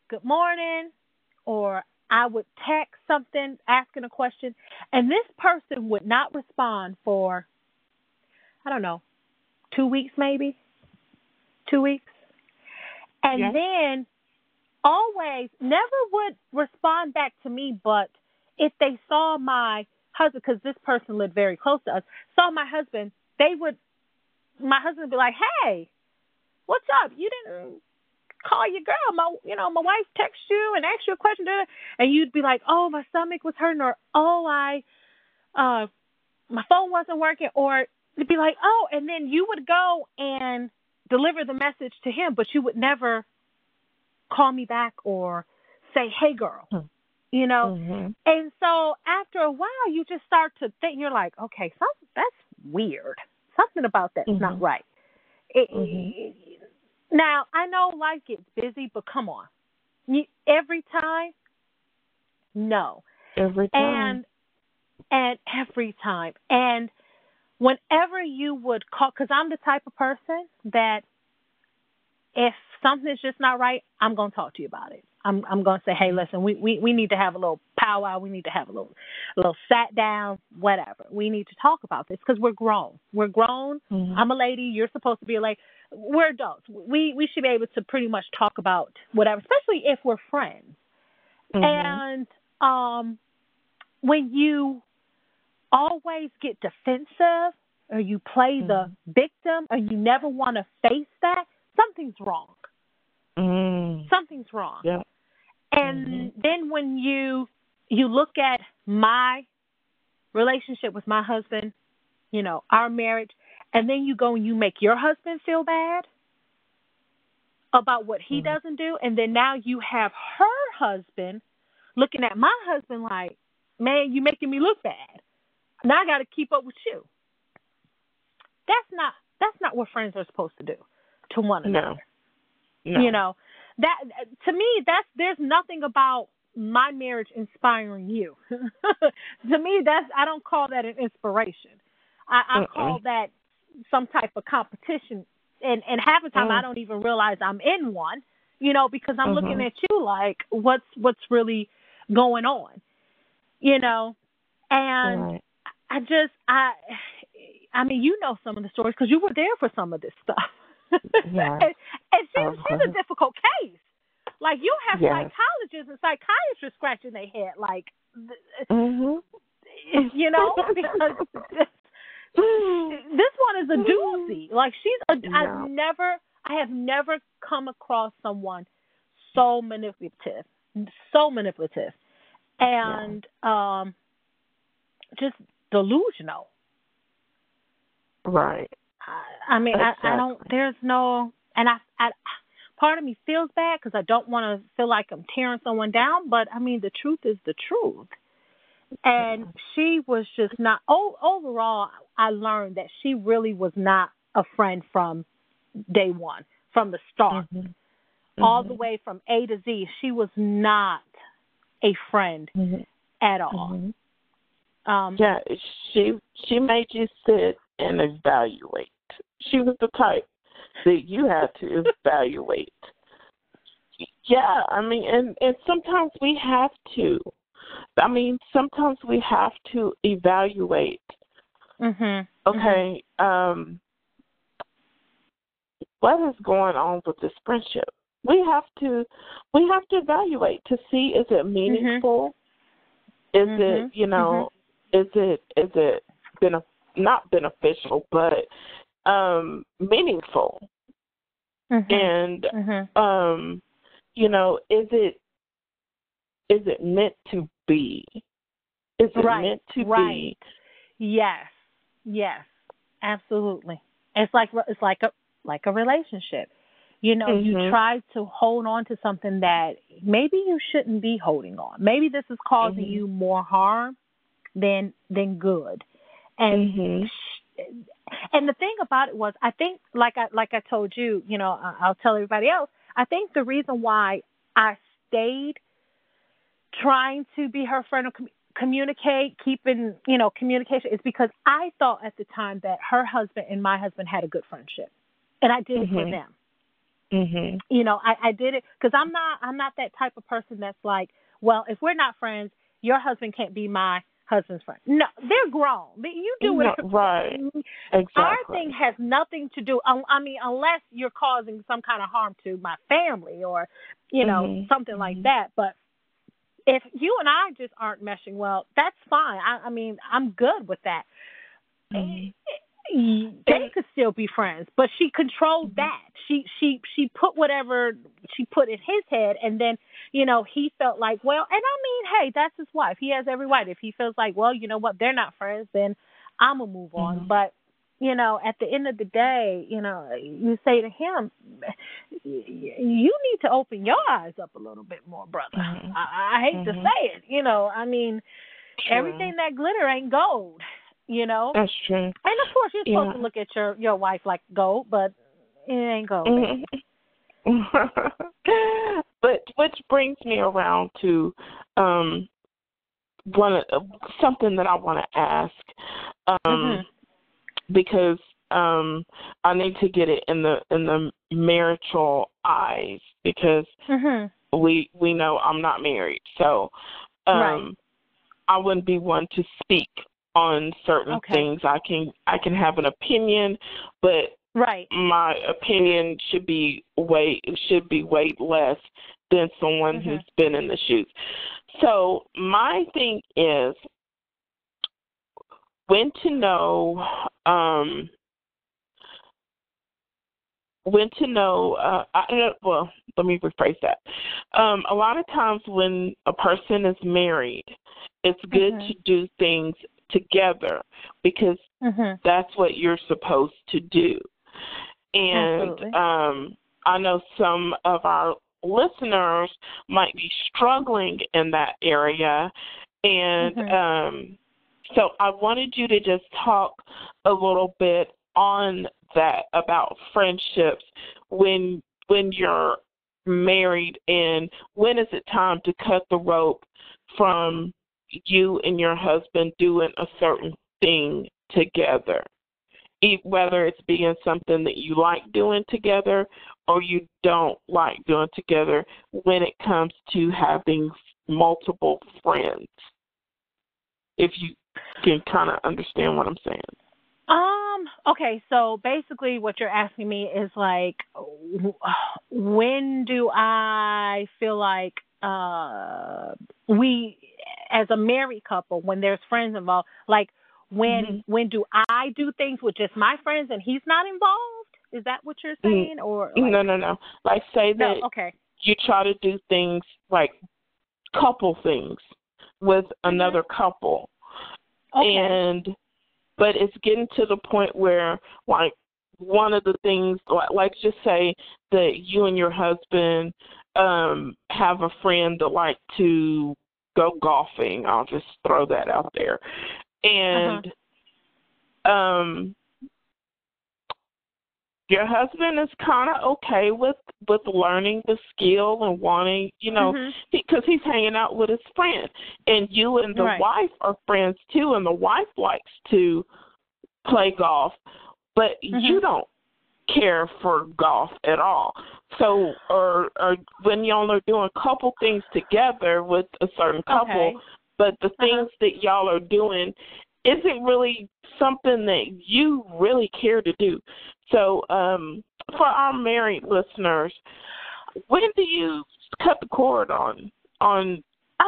good morning, or I would text something asking a question, and this person would not respond for, I don't know, two weeks maybe? Two weeks? And Yeah. then always never would respond back to me, but if they saw my husband, because this person lived very close to us, saw my husband, they would, my husband would be like, hey, what's up? You didn't call your girl. My, you know, my wife texted you and asked you a question, da- da." and you'd be like, oh, my stomach was hurting, or oh, I, uh, my phone wasn't working, or it'd be like, oh, and then you would go and deliver the message to him, but you would never call me back or say, hey, girl, Hmm. you know. Mhm. And so after a while, you just start to think you're like, okay, something that's weird. Something about that's not Mhm. right. It, Mhm. Now I know life gets busy, but come on, you, every time, no, Every time. and and every time, and whenever you would call, because I'm the type of person that if something's just not right, I'm gonna talk to you about it. I'm I'm gonna say, hey, listen, we, we, we need to have a little powwow. We need to have a little a little sat down, whatever. We need to talk about this because we're grown. We're grown. Mhm. I'm a lady. You're supposed to be a lady. We're adults. We we should be able to pretty much talk about whatever, especially if we're friends. Mhm. And um, when you always get defensive or you play the victim or you never want to face that, something's wrong. Mm. Something's wrong. Yeah. And Mhm. then when you you look at my relationship with my husband, you know, our marriage, and then you go and you make your husband feel bad about what he Mhm. doesn't do, and then now you have her husband looking at my husband like, "Man, you making me look bad. Now I got to keep up with you." That's not that's not what friends are supposed to do to one another. No. No. You know, that to me, that's there's nothing about my marriage inspiring you. <laughs> to me, that's I don't call that an inspiration. I, I call that some type of competition, and and half the time Mm. I don't even realize I'm in one. You know, because I'm looking Mhm. at you like, what's what's really going on? You know, and Right. I just I I mean you know some of the stories because you were there for some of this stuff. <laughs> Yeah. and, and she's, Uh-huh. she's a difficult case. Like you have Yes. psychologists and psychiatrists scratching their head, like Mhm. <laughs> you know, <laughs> because this one is a doozy. Like she's a, Yeah. I've never I have never come across someone so manipulative. So manipulative. And um just delusional. Right. I, I mean I, I don't there's no and I I part of me feels bad because I don't want to feel like I'm tearing someone down, but I mean the truth is the truth. And she was just not. Oh, overall, I learned that she really was not a friend from day one, from the start, Mhm. all the Mhm. way from A to Z. She was not a friend Mhm. at all. Mhm. Um, Yeah, she she made you sit and evaluate. She was the type that you had to evaluate. Yeah, I mean, and and sometimes we have to. I mean, sometimes we have to evaluate. mhm. Okay, um, what is going on with this friendship? We have to we have to evaluate to see is it meaningful? Is Mhm. it you know is it is it benef- not beneficial but um meaningful and um you know is it is it meant to be is it Right, meant to be. right. Yes. Yes. Absolutely. It's like it's like a like a relationship. You know, you Mhm. try to hold on to something that maybe you shouldn't be holding on. Maybe this is causing Mhm. you more harm than than good. be And mhm and the thing about it was, I think, like I like I told you, you know, I'll tell everybody else. I think the reason why I stayed trying to be her friend or com- communicate, keeping you know communication, is because I thought at the time that her husband and my husband had a good friendship, and I did it for them. Mhm you know i i did it because i'm not i'm not that type of person that's like well if we're not friends your husband can't be my husband's friend. No they're grown. You do No, whatever right. our thing has nothing to do i mean unless you're causing some kind of harm to my family or you know Mhm. something like Mhm. that but if you and i just aren't meshing well that's fine. I i mean i'm good with that. Mhm. they could still be friends but she controlled that. She she she put whatever she put in his head and then you know he felt like well and i mean hey that's his wife. He has every right. If he feels like well you know what they're not friends then i'm gonna move on. Mhm. but you know at the end of the day you know you say to him you need to open your eyes up a little bit more brother Mhm. i, I hate to Mhm. say it you know i mean True. everything that glitter ain't gold you know that's true and of course, you're supposed Yeah. to look at your your wife like gold, but it ain't gold. Mhm. <laughs> but which brings me around to um one of- something that I want to ask um Mhm. Because um I need to get it in the in the marital eyes because Mhm. we we know I'm not married. So um Right. I wouldn't be one to speak on certain Okay. things. I can I can have an opinion, but Right. my opinion should be way should be weight less than someone Mhm. who's been in the shoes. So my thing is when to know um when to know uh I well let me rephrase that. Um a lot of times when a person is married it's good Mhm. to do things together because Mhm. that's what you're supposed to do. And Absolutely. um, I know some of our listeners might be struggling in that area. And Mhm. um, so I wanted you to just talk a little bit on that about friendships when when you're married and when is it time to cut the rope from you and your husband doing a certain thing together? Whether it's being something that you like doing together or you don't like doing together when it comes to having multiple friends. If you can kind of understand what i'm saying Um. Okay. So basically, what you're asking me is like, when do I feel like uh we, as a married couple, when there's friends involved, like when Mm-hmm. when do I do things with just my friends and he's not involved? Is that what you're saying? Or like, no, no, no. Like say no, that Okay. you try to do things like couple things with another couple, Mm-hmm. Okay. and but it's getting to the point where like one of the things like, like just say that you and your husband um have a friend that like to go golfing i'll just throw that out there and um your husband is kind of okay with with learning the skill and wanting you know Mhm. because he's hanging out with his friend and you and the Right. wife are friends too and the wife likes to play golf but you Mhm. don't care for golf at all so or or when y'all are doing couple things together with a certain couple Okay. but the Uh-huh. things that y'all are doing isn't really something that you really care to do so um for our married listeners when do you cut the cord on on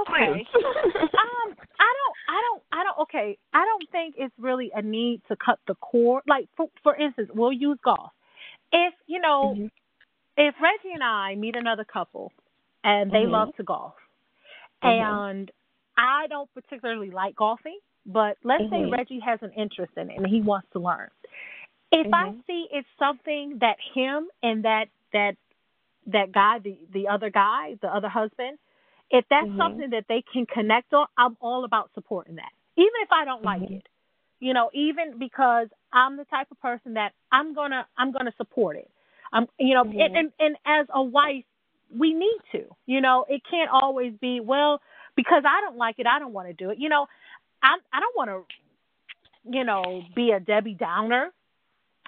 Okay. <laughs> um, I don't, I don't, I don't. Okay, I don't think it's really a need to cut the cord. Like, for for instance, we'll use golf. If you know, Mhm. if Reggie and I meet another couple, and they Mhm. love to golf, Mhm. and I don't particularly like golfing, but let's say Mhm. Reggie has an interest in it and he wants to learn. If I Mhm. see it's something that him and that that that guy, the the other guy, the other husband, if that's Mhm. something that they can connect on, I'm all about supporting that. Even if I don't like Mhm. it. You know, even because I'm the type of person that I'm gonna I'm gonna support it. I'm you know, and, and and as a wife, we need to. You know, it can't always be well because I don't like it, I don't want to do it. You know, I I don't want to you know, be a Debbie Downer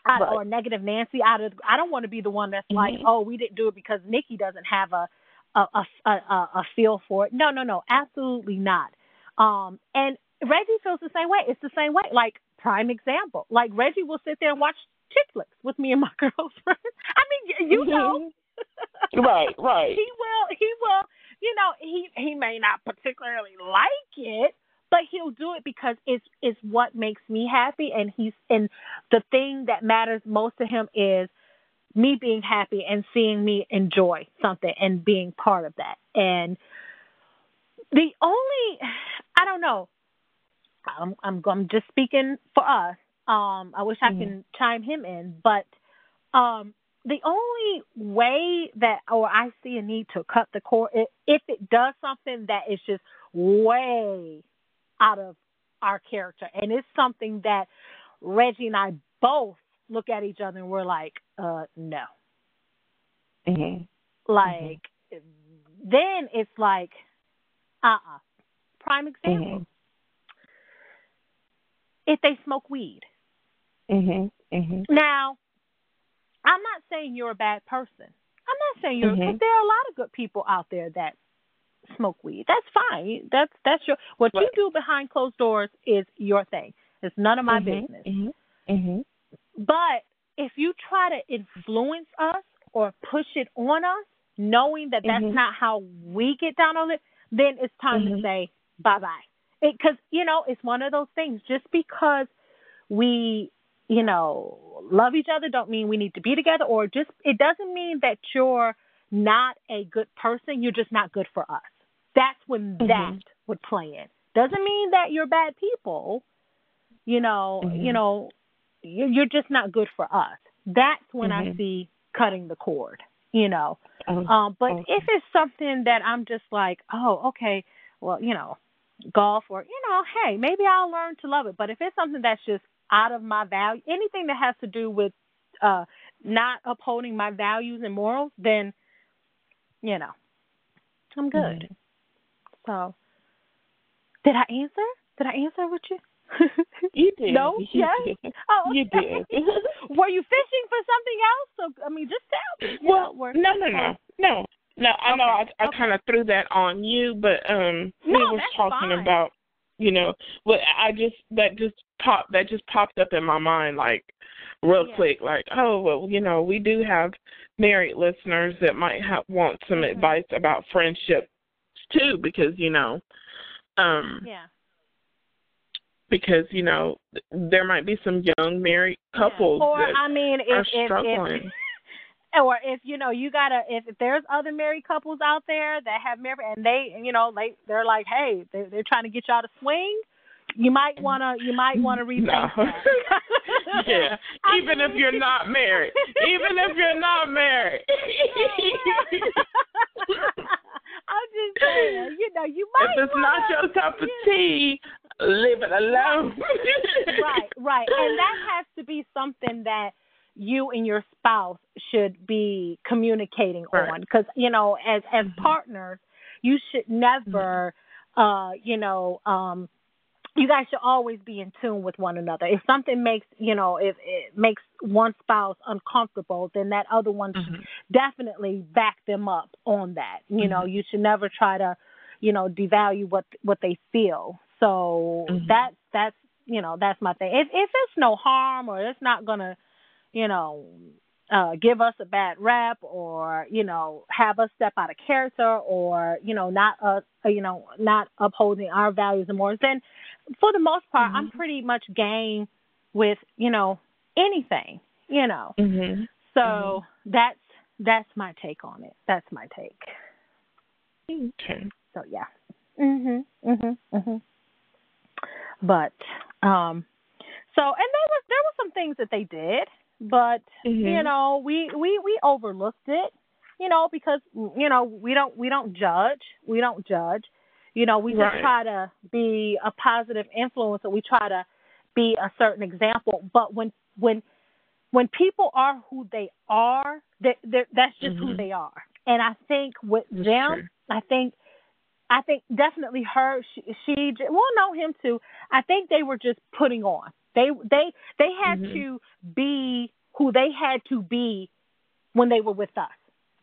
I, Right. or negative Nancy. Out of I don't want to be the one that's like, Mhm. oh, we didn't do it because Nikki doesn't have a a, a a a feel for it. No, no, no, absolutely not. Um, and Reggie feels the same way. It's the same way. Like prime example, like Reggie will sit there and watch chick flicks with me and my <laughs> girlfriend. I mean, you know, <laughs> right, right. <laughs> he will he will you know he he may not particularly like it but he'll do it because it's it's what makes me happy. And he's and the thing that matters most to him is me being happy and seeing me enjoy something and being part of that. And the only i don't know. I'm i'm, I'm just speaking for us. Um i wish i Mhm. can chime him in but um the only way that or I see a need to cut the cord if it does something that is just way out of our character and it's something that Reggie and I both look at each other and we're like, uh no. Mhm. Like then it's like uh uh Prime example. Mhm. If they smoke weed. Mhm. Mhm. Now, I'm not saying you're a bad person. I'm not saying you're. Cause there are a lot of good people out there that smoke weed. That's fine. That's that's your. What you do behind closed doors is your thing. It's none of my Mhm. business. Mhm. Mhm. But if you try to influence us or push it on us, knowing that that's Mhm. not how we get down on it, then it's time to Mhm. say bye bye. Because you know it's one of those things. Just because we, you know, love each other, don't mean we need to be together, or just it doesn't mean that you're not a good person. You're just not good for us. That's when Mhm. that would play in. Doesn't mean that you're bad people. You know, Mhm. you know, you're, you're just not good for us. That's when I Mhm. see cutting the cord. You know, Um, um, but okay. if it's something that I'm just like, oh, okay, well, you know, golf or you know, hey, maybe I'll learn to love it. But if it's something that's just out of my value, anything that has to do with uh not upholding my values and morals, then you know, I'm good. Mhm. So, did I answer? Did I answer with you? <laughs> You did. No? You Yes? did. Oh, You did. <laughs> Were you fishing for something else? So, I mean, just tell me. well, were- no, no, no, no, no. I know I, I okay. kind of threw that on you, but um, No, we was that's talking fine. about, you know, what I just that just popped that just popped up in my mind, like real Yeah. quick, like, oh well, you know, we do have married listeners that might have want some Mhm. advice about friendship too, because you know, um, Yeah. because you know there might be some young married Yeah. couples Or that I mean, if if, struggling. if <laughs> or if you know you gotta if, if there's other married couples out there that have married and they you know like they're like hey they they're trying to get y'all to swing you might wanna you might wanna <laughs> rethink No. that. <laughs> yeah, I even if you're not married, even if you're not married. I'm just saying, you know, you might. if it's not wanna- your cup of you know, tea, leave it alone. right, right, and that has to be something that you and your spouse should be communicating Right. on, because you know, as as Mhm. partners, you should never, uh, you know, um. You guys should always be in tune with one another. If something makes, you know, if it makes one spouse uncomfortable, then that other one Mhm. definitely back them up on that. You know, you should never try to, you know, devalue what what they feel. So Mhm. that's that's you know that's my thing. If if it's no harm or it's not gonna, you know, uh give us a bad rep or you know have us step out of character or you know not uh you know not upholding our values and morals, then for the most part I'm pretty much game with you know anything. You know. Mhm. So that's that's my take on it. That's my take. Okay. So yeah. Mhm. Mhm. Mhm. But um so and there was there were some things that they did, but you Mhm. know, we we we overlooked it, you know, because you know, we don't we don't judge. We don't judge. You know, we just try to be a positive influence and we try to be a certain example, but when when when people are who they are, they that's just who Mhm. they are. And I think with That's them, true. I think I think definitely her she, she well no him too. I think they were just putting on. They they they had Mhm. to be who they had to be when they were with us.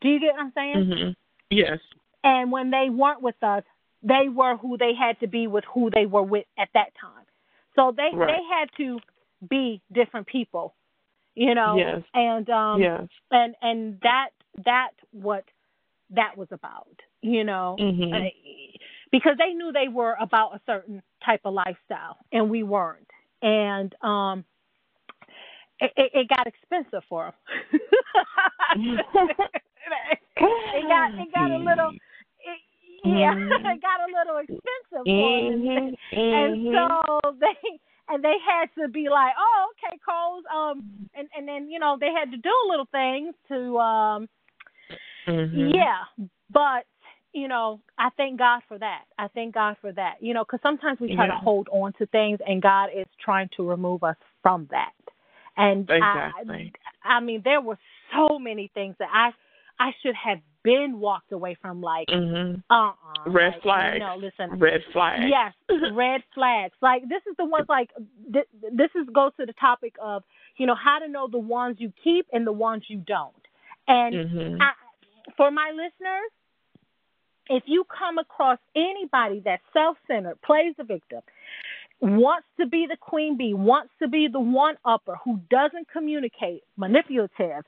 Do you get what I'm saying? Mhm. Yes. And when they weren't with us, they were who they had to be with who they were with at that time. So they Right. they had to be different people, you know. Yes. And um yes. and and that that what that was about, you know. Mhm. Uh, because they knew they were about a certain type of lifestyle and we weren't. And um it, it, it got expensive for them. <laughs> it got it got a little <laughs> it, yeah, <laughs> Mhm. it got a little expensive for them. And Mhm. so they and they had to be like, "Oh, okay, Coles." Um, and and then you know they had to do a little things to um, Mhm. yeah. But you know, I thank God for that. I thank God for that. You know, because sometimes we try to hold on to things, and God is trying to remove us from that. And Exactly. I, I mean, there were so many things that I I should have been walked away from. Like, Mhm. uh, uh Red like, flags. No, listen, Red flag. Yes, <laughs> red flags. Like this is the ones like th- this is goes to the topic of you know how to know the ones you keep and the ones you don't. And Mhm. I, for my listeners, if you come across anybody that's self-centered, plays the victim, wants to be the queen bee, wants to be the one upper, who doesn't communicate, manipulative,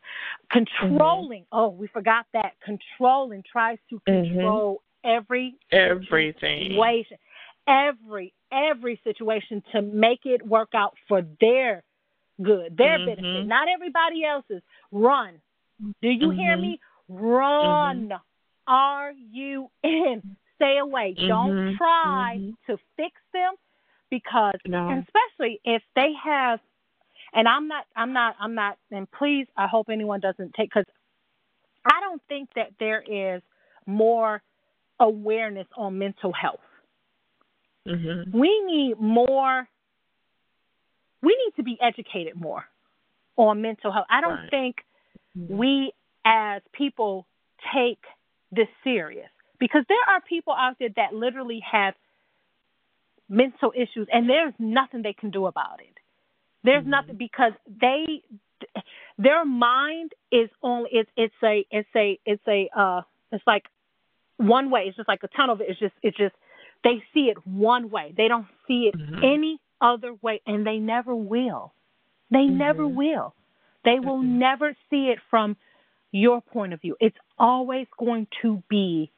controlling. Oh, we forgot that. Controlling tries to Mhm. control every Everything. situation, every every situation to make it work out for their good, their Mhm. benefit, not everybody else's. Run. Do you hear Mhm. me? Run. R U N. Stay away. Don't Mhm. try Mhm. to fix them because No. especially if they have and I'm not I'm not I'm not and please I hope anyone doesn't take cuz I don't think that there is more awareness on mental health. Mhm. We need more we need to be educated more on mental health. I don't Right. think we as people take this serious because there are people out there that literally have mental issues and there's nothing they can do about it. There's Mhm. nothing because they their mind is only it's it's a it's a it's a uh it's like one way. It's just like a tunnel. It's just it's just they see it one way. They don't see it Mhm. any other way and they never will. They never Mhm. will. They will Mhm. never see it from your point of view. It's always going to be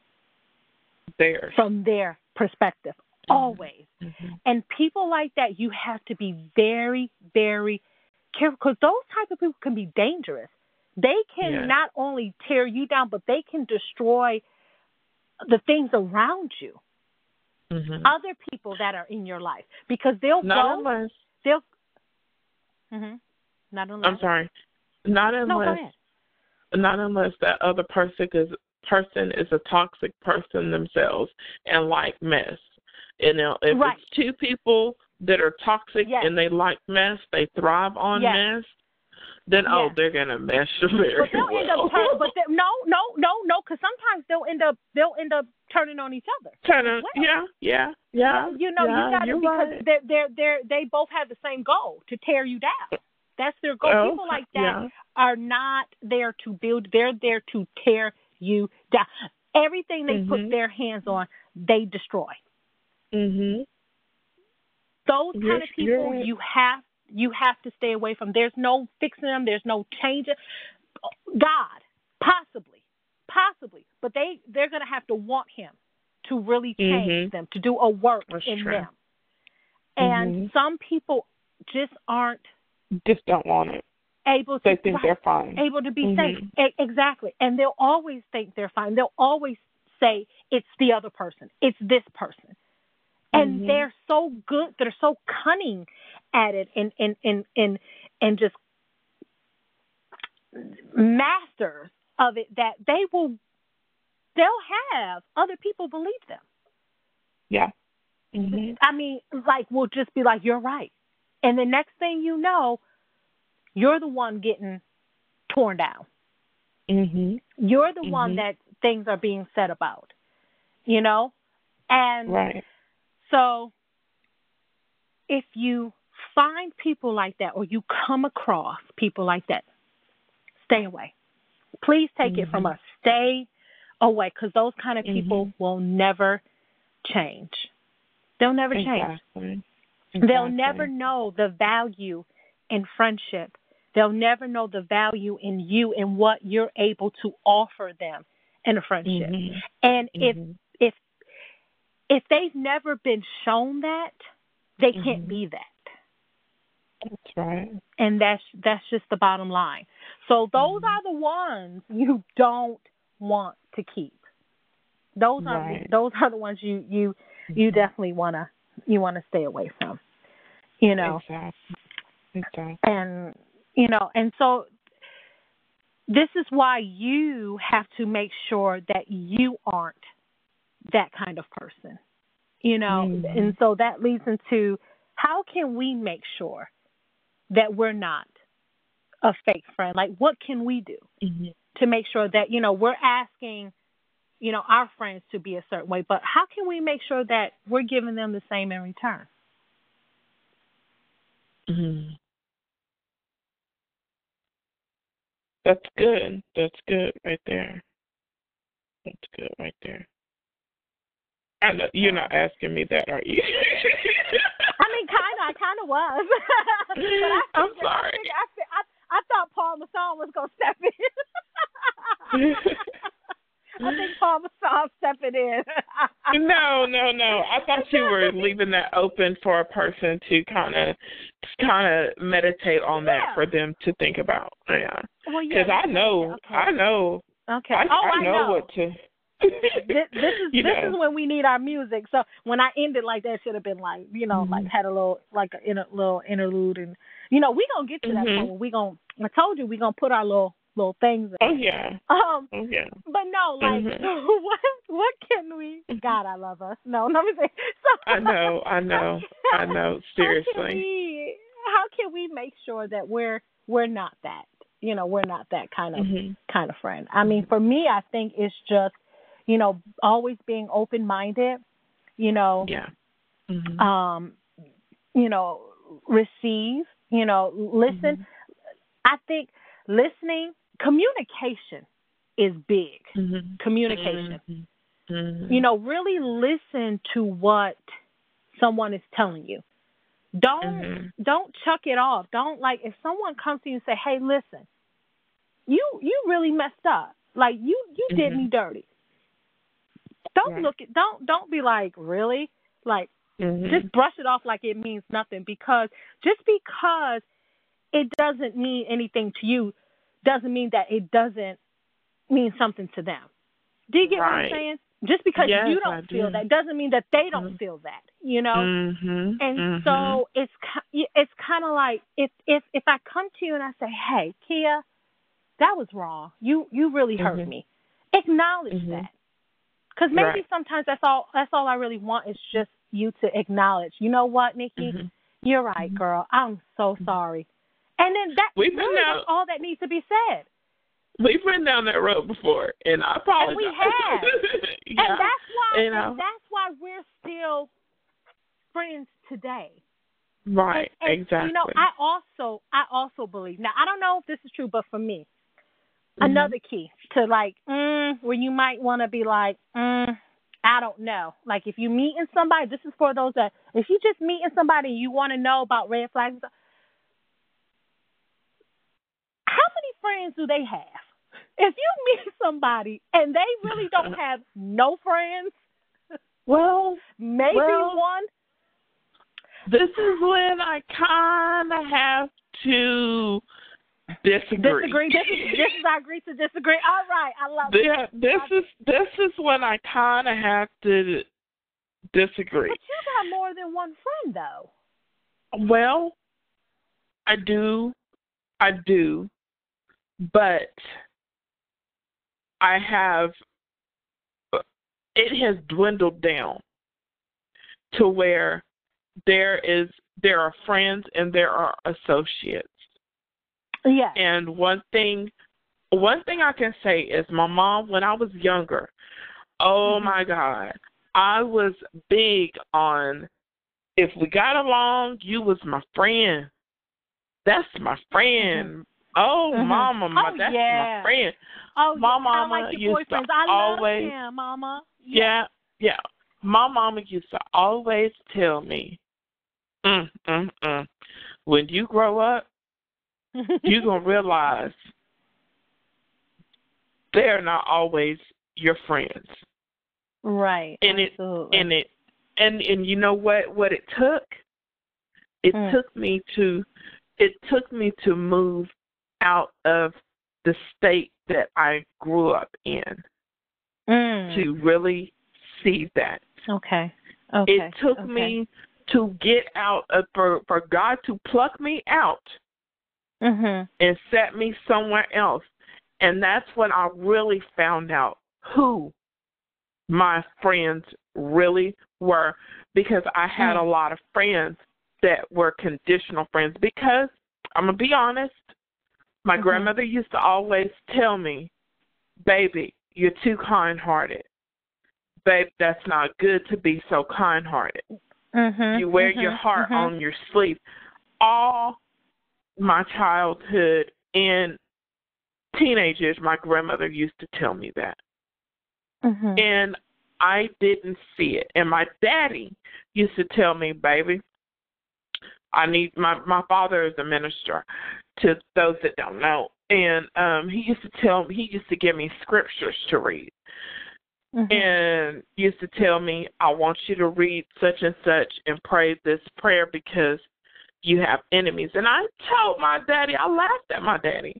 There. from their perspective. Always. Mhm. And people like that, you have to be very, very careful because those type of people can be dangerous. They can Yeah. not only tear you down, but they can destroy the things around you, Mhm. other people that are in your life, because they'll Not go, unless. they'll. hmm Not unless. I'm sorry. Not No, not unless that other person is person is a toxic person themselves and like mess. And now if Right. it's two people that are toxic Yes. and they like mess, they thrive on Yes. mess, then oh, they're gonna mess <laughs> very But they'll end well. up. Turn, but they, no, no, no, no, because sometimes they'll end up. They'll end up turning on each other. kind of, well. yeah, yeah, yeah. you know, yeah, you got to because right. they're they're they're they both have the same goal to tear you down. That's their goal. Oh, People like that yeah. are not there to build. They're there to tear you down. Everything they put Mhm. their hands on, they destroy. Mhm. Those You're- kind of people, right. you have you have to stay away from. There's no fixing them. There's no changing. God, possibly, possibly, but they they're gonna have to want Him to really change Mhm. them, to do a work That's in true. them. And Mhm. some people just aren't Just don't want it. able to They think right, they're fine. able to be Mhm. safe. E- exactly. And they'll always think they're fine. They'll always say it's the other person. It's this person. And Mhm. they're so good, they're so cunning at it and and and and, and just masters of it that they will they'll have other people believe them. Yeah. Mhm. I mean, like we'll just be like, You're right. And the next thing you know, you're the one getting torn down. Mhm. You're the one Mhm. that things are being said about. You know? And Right. so if you find people like that or you come across people like that, stay away. Please take it from Mhm. us. Stay away because those kind of people Mhm. will never change. They'll never change. Exactly. They'll never know the value in friendship. They'll never know the value in you and what you're able to offer them in a friendship. Mhm. And if Mhm. if if they've never been shown that, they can't Mhm. be that. That's right. And that's that's just the bottom line. So those Mhm. are the ones you don't want to keep. Those are those are the ones you you you Mhm. definitely wanna you wanna stay away from. You know. Exactly. Exactly. and you know and so this is why you have to make sure that you aren't that kind of person you know Mhm. and so that leads into how can we make sure that we're not a fake friend like what can we do Mhm. to make sure that you know we're asking you know our friends to be a certain way but how can we make sure that we're giving them the same in return Mhm. That's good. That's good right there. That's good right there. I know you're not asking me that, are you? <laughs> I mean, kind of. I kind of was. <laughs> but I I, sorry. I, fi- I, I thought Paul Masson was gonna step in. <laughs> I think Paul Masson stepping in. <laughs> no, no, no. I thought you were leaving that open for a person to kind of, kind of meditate on that Yeah. for them to think about. Yeah, Well, yeah. because I know, Okay. I know, Okay. I, oh, I I know what to. this, this is <laughs> you this know. is when we need our music. So when I ended like that, should have been like you know like Mhm. had a little like a inter, little interlude and you know we gonna get to that Mhm. point we gonna I told you we gonna put our little little things. In. Oh yeah, Um, oh yeah. but no, like Mhm. <laughs> what what can we? God, I love us. No, let me say. So, I know, I <laughs> know, I know. Seriously. How can we? How can we make sure that we're we're not that? You know, we're not that kind of Mhm. kind of friend. I mean, for me, I think it's just, you know, always being open minded. You know, Yeah. Mhm. um, you know, receive. You know, listen. Mhm. I think listening, communication is big. Mhm. Communication. Mhm. Mhm. You know, really listen to what someone is telling you. Don't Mm-hmm. don't chuck it off. Don't like if someone comes to you and say, "Hey, listen, you you really messed up. Like you you did Mhm. me dirty." Don't Right. look at don't don't be like, "Really?" Like Mhm. just brush it off like it means nothing because just because it doesn't mean anything to you doesn't mean that it doesn't mean something to them. Do you get what I'm saying? Just because Yes, you don't feel do. that doesn't mean that they don't Mhm. feel that, you know? Mhm. And Mhm. so it's it's kind of like if if if I come to you and I say, "Hey, Kia, that was wrong. You you really hurt Mhm. me." Acknowledge Mhm. that. Cuz maybe Right. sometimes that's all that's all I really want is just you to acknowledge. You know what, Nikki? Mhm. You're right, girl. I'm so sorry. And then that We've been really out- that's all that needs to be said. We've been down that road before, and I apologize. And we have. <laughs> yeah. And that's why know. and that's why we're still friends today. right. And- and, exactly. You know, I also I also believe. Now, I don't know if this is true, but for me, Mhm. another key to like mm, where you might want to be like, mm, I don't know. Like if you meeting somebody, this is for those that if you just meeting somebody you want to know about red flags. and stuff, How many friends do they have? If you meet somebody and they really don't <laughs> have no friends, well, maybe Well, one. this is when I kind of have to disagree. Disagree. This is this is I agree to disagree. All right, I love it. Yeah, this is this is when I kind of have to disagree. But you got more than one friend though. Well, I do, I do, but I have. It has dwindled down to where there is there are friends and there are associates. Yeah. And one thing, one thing I can say is my mom when I was younger. Oh Mhm. my God, I was big on if we got along, you was my friend. That's my friend. Oh, Mhm. mama, my, Oh, that's yeah. my friend. Oh, My yeah, I mama like your used to boyfriends. I always- love him, Mama. Yeah, yeah. My mama used to always tell me, mm, mm, mm. when you grow up, <laughs> you're going to realize they're not always your friends. right. And it- absolutely. And it and and you know what what it took? It Mm. took me to it took me to move out of the state that I grew up in Mm. to really see that. Okay. Okay. It took okay. me to get out of for for God to pluck me out Mhm. and set me somewhere else. And that's when I really found out who my friends really were because I had Mm. a lot of friends that were conditional friends because I'm going to be honest, my Mhm. grandmother used to always tell me, "Baby, you're too kind-hearted." Babe, that's not good to be so kind-hearted. Mhm. You wear your mhm, heart mhm. on your sleeve. All my childhood and teenage years, my grandmother used to tell me that. Mhm. And I didn't see it. And my daddy used to tell me, baby, I need my my father is a minister to those that don't know. And um he used to tell me he used to give me scriptures to read. Mhm. and used to tell me, I want you to read such and such and pray this prayer because you have enemies. And I told my daddy, I laughed at my daddy.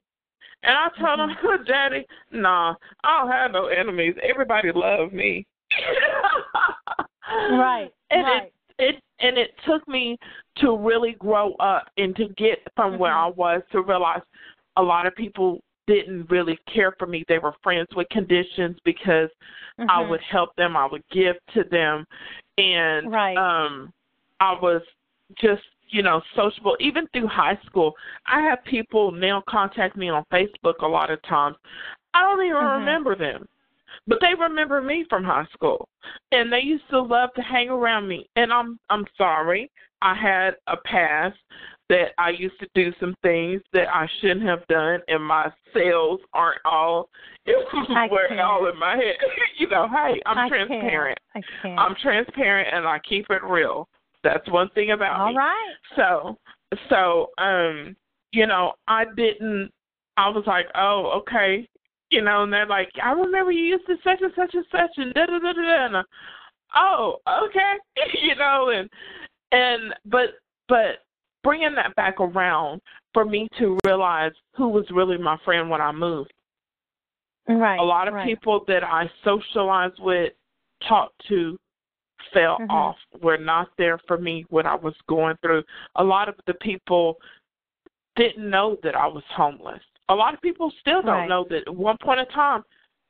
And I told him, Daddy, nah, I don't have no enemies. Everybody loves me. Right. <laughs> And right. it it and it took me to really grow up and to get from where Mhm. I was to realize a lot of people didn't really care for me. They were friends with conditions because I Mhm. would help them, I would give to them and Right. um I was just, you know, sociable even through high school. I have people now contact me on Facebook a lot of times. I don't even Mhm. remember them. But they remember me from high school. And they used to love to hang around me. And I'm I'm sorry. I had a past that I used to do some things that I shouldn't have done and my sales aren't all <laughs> were all in my head. <laughs> you know, hey, I'm I transparent. Can't. I can't. I'm transparent and I keep it real. That's one thing about All me. right. So so um you know, I didn't I was like, Oh, okay you know, and they're like, I remember you used to such and such and such and da da da da da. oh, okay, <laughs> you know, and and but but bringing that back around for me to realize who was really my friend when I moved. Right. A lot of right. people that I socialized with, talked to, fell Mhm. off. Were not there for me when I was going through. A lot of the people didn't know that I was homeless. A lot of people still don't Right. know that at one point in time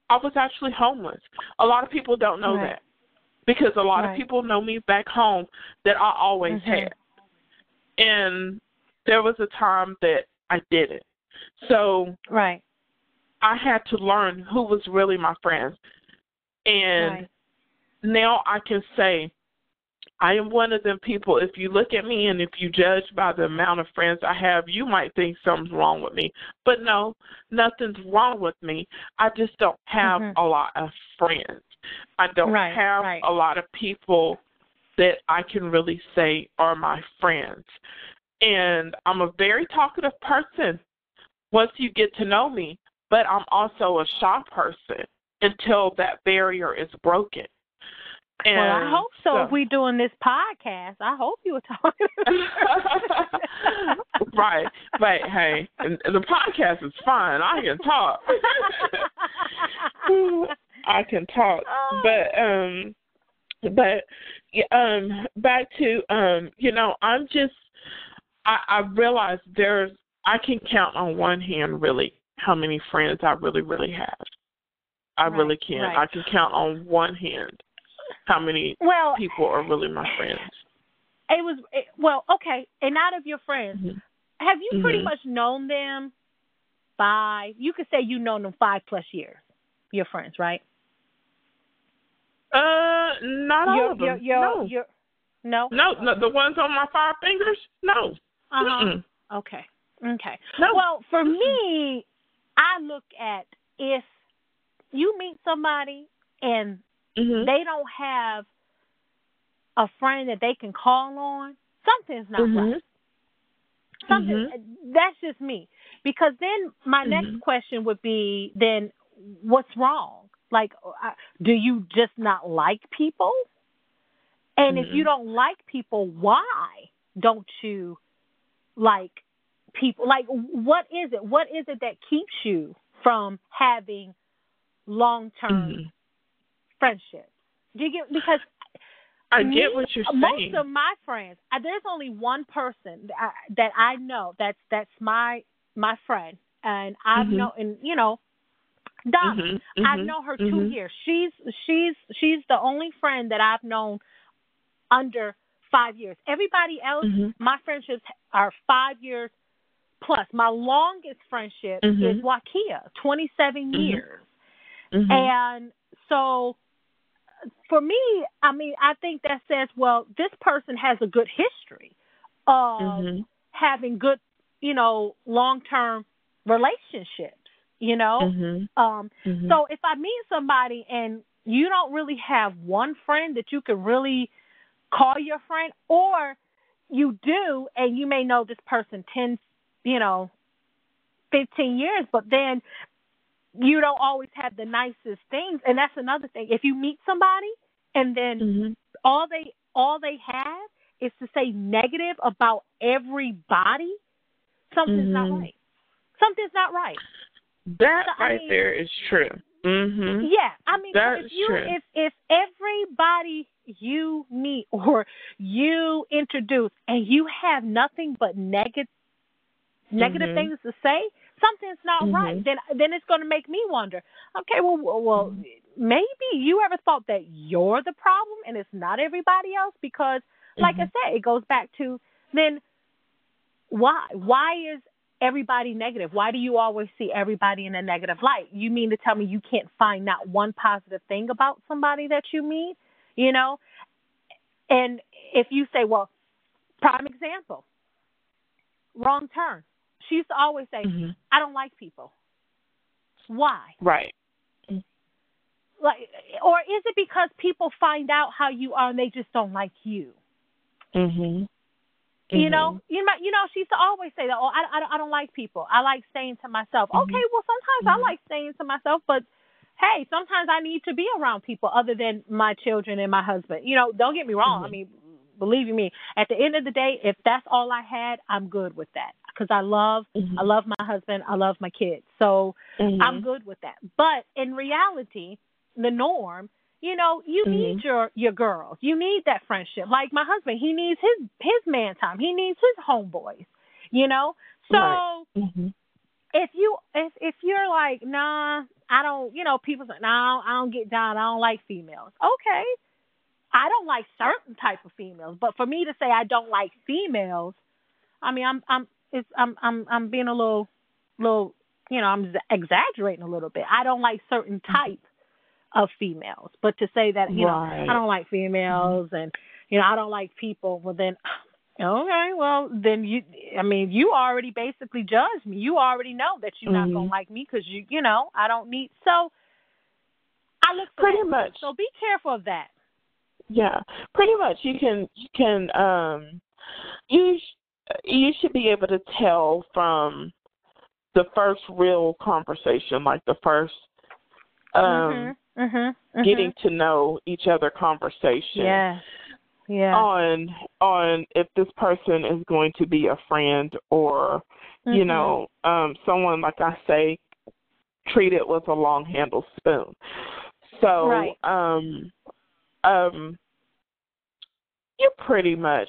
I was actually homeless. A lot of people don't know Right. that because a lot Right. of people know me back home that I always Mhm. had. And there was a time that I didn't. So Right. I had to learn who was really my friends. And Right. now I can say I am one of them people. If you look at me and if you judge by the amount of friends I have, you might think something's wrong with me. But no, nothing's wrong with me. I just don't have Mhm. a lot of friends. I don't Right, have right. a lot of people that I can really say are my friends. And I'm a very talkative person once you get to know me, but I'm also a shy person until that barrier is broken. And well, I hope so. If we're doing this podcast, I hope you were talking. <laughs> right, right. Hey, the podcast is fine. I can talk. <laughs> I can talk, Oh. but um, but um, back to um, you know, I'm just I I realize there's I can count on one hand really how many friends I really really have. I Right, really can. right. I can count on one hand how many well, people are really my friends. it was it, well, okay. And out of your friends, Mhm. have you pretty Mhm. much known them five? You could say you've known them five plus years. Your friends, right? Uh, not all of them. Your, your, no. your, no. no, no, the ones on my five fingers. No. Uh-huh. Okay. Okay. No. Well, for me, I look at if you meet somebody and Mhm. they don't have a friend that they can call on, something's not Mhm. right. Something that's just me. Because then my next Mhm. question would be then what's wrong? Like do you just not like people? And if you Mhm. don't like people, why don't you like people? Like what is it? What is it that keeps you from having long-term Mhm. Friendships? Do you get because I me, get what you're saying. most of my friends, there's only one person that I, that I know that's that's my my friend, and I've Mhm. known, and you know, Donna. Mhm, I've mhm, known her two mhm. years. She's she's she's the only friend that I've known under five years. Everybody else, Mhm. my friendships are five years plus. My longest friendship is Wakia, 27 Mhm. years. And so for me, I mean, I think that says, well, this person has a good history of Mhm. having good, you know, long term relationships, you know? Mhm. Um Mhm. so if I meet somebody and you don't really have one friend that you can really call your friend or you do and you may know this person 10, you know, 15 years, but then you don't always have the nicest things and that's another thing. If you meet somebody and then Mhm. all they all they have is to say negative about everybody, something's not Mhm. right. Something's not right. That So, I right mean- there is true. Mhm. Yeah, I mean, That if you true. if if everybody you meet <laughs> or you introduce and you have nothing but negative negative Mhm. things to say, something's not Mhm. right. Then then it's going to make me wonder. Okay, well, well, well, Mm-hmm. maybe you ever thought that you're the problem and it's not everybody else because, like I Mhm. said, it goes back to then why why is everybody negative? Why do you always see everybody in a negative light? You mean to tell me you can't find not one positive thing about somebody that you meet? You know? And if you say, well, prime example, wrong turn. She used to always say, Mhm. I don't like people. Why? Right. Like or is it because people find out how you are and they just don't like you? Mhm. You know, you know, you know. She used to always say that. Oh, I, I, I don't like people. I like staying to myself. Mhm. Okay, well, sometimes I like staying to myself, but hey, sometimes I need to be around people other than my children and my husband. You know, don't get me wrong. I Mhm. mean, believe me, at the end of the day, if that's all I had, I'm good with that because I love, Mhm. I love my husband, I love my kids, so Mhm. I'm good with that. But in reality, the norm, you know, you Mhm. need your your girls. You need that friendship. Like my husband, he needs his his man time. He needs his homeboys. You know, so Right. Mhm. if you if if you're like nah i don't you know people say no i don't get down i don't like females okay i don't like certain type of females but for me to say i don't like females i mean i'm i'm it's i'm i'm i'm being a little little you know i'm exaggerating a little bit i don't like certain type of females but to say that you Right. know i don't like females and you know i don't like people well then <sighs> Okay, well then you. I mean, you already basically judged me. You already know that you're not gonna Mhm. like me because you, you know, I don't need. So I look for Pretty that. much. So be careful of that. Yeah, pretty much. You can you can um you you should be able to tell from the first real conversation, like the first um mhm. Mhm. getting to know each other conversation. Yeah. Yeah. On on if this person is going to be a friend or you Mhm. know um someone like I say treat it with a long handled spoon. So Right. um um you pretty much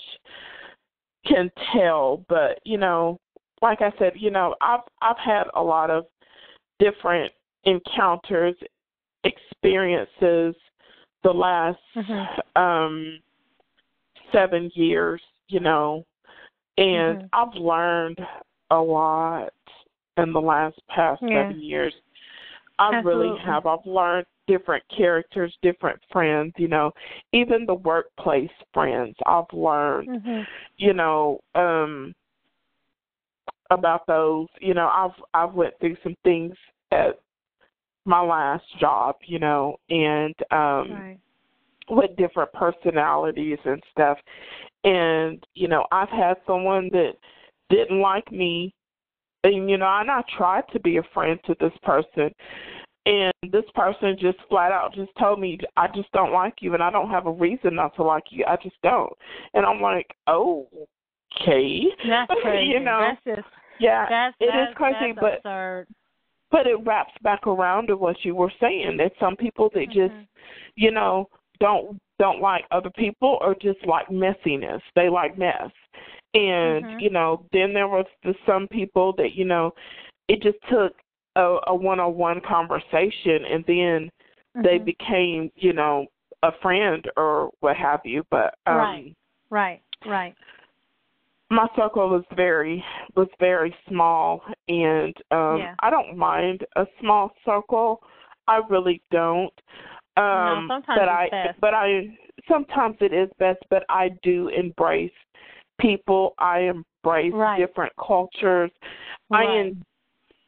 can tell but you know like I said you know I've I've had a lot of different encounters experiences the last Mhm. um 7 years you know and Mhm. I've learned a lot in the last past Yeah. 7 years I really have. I've learned different characters, different friends, you know, even the workplace friends. I've learned, Mhm. you know, um about those. You know, I've I've went through some things at my last job, you know, and um Right. with different personalities and stuff. And, you know, I've had someone that didn't like me and you know, and I tried to be a friend to this person and this person just flat out just told me I just don't like you and I don't have a reason not to like you. I just don't. And I'm like, Oh, okay. That's <laughs> crazy. you know. that's just yeah. that's it is that's, crazy, that's but absurd. but it wraps back around to what you were saying. that some people that just Mhm. you know, don't don't like other people or just like messiness. They like mess. And, Mhm. you know, then there was the some people that, you know, it just took a, a one on one conversation and then they Mhm. became, you know, a friend or what have you. But um Right. Right. Right. my circle was very was very small and um Yeah. I don't mind a small circle. I really don't. Um sometimes but I best. but I sometimes it is best, but I do embrace people. I embrace Right. different cultures. I Right. en-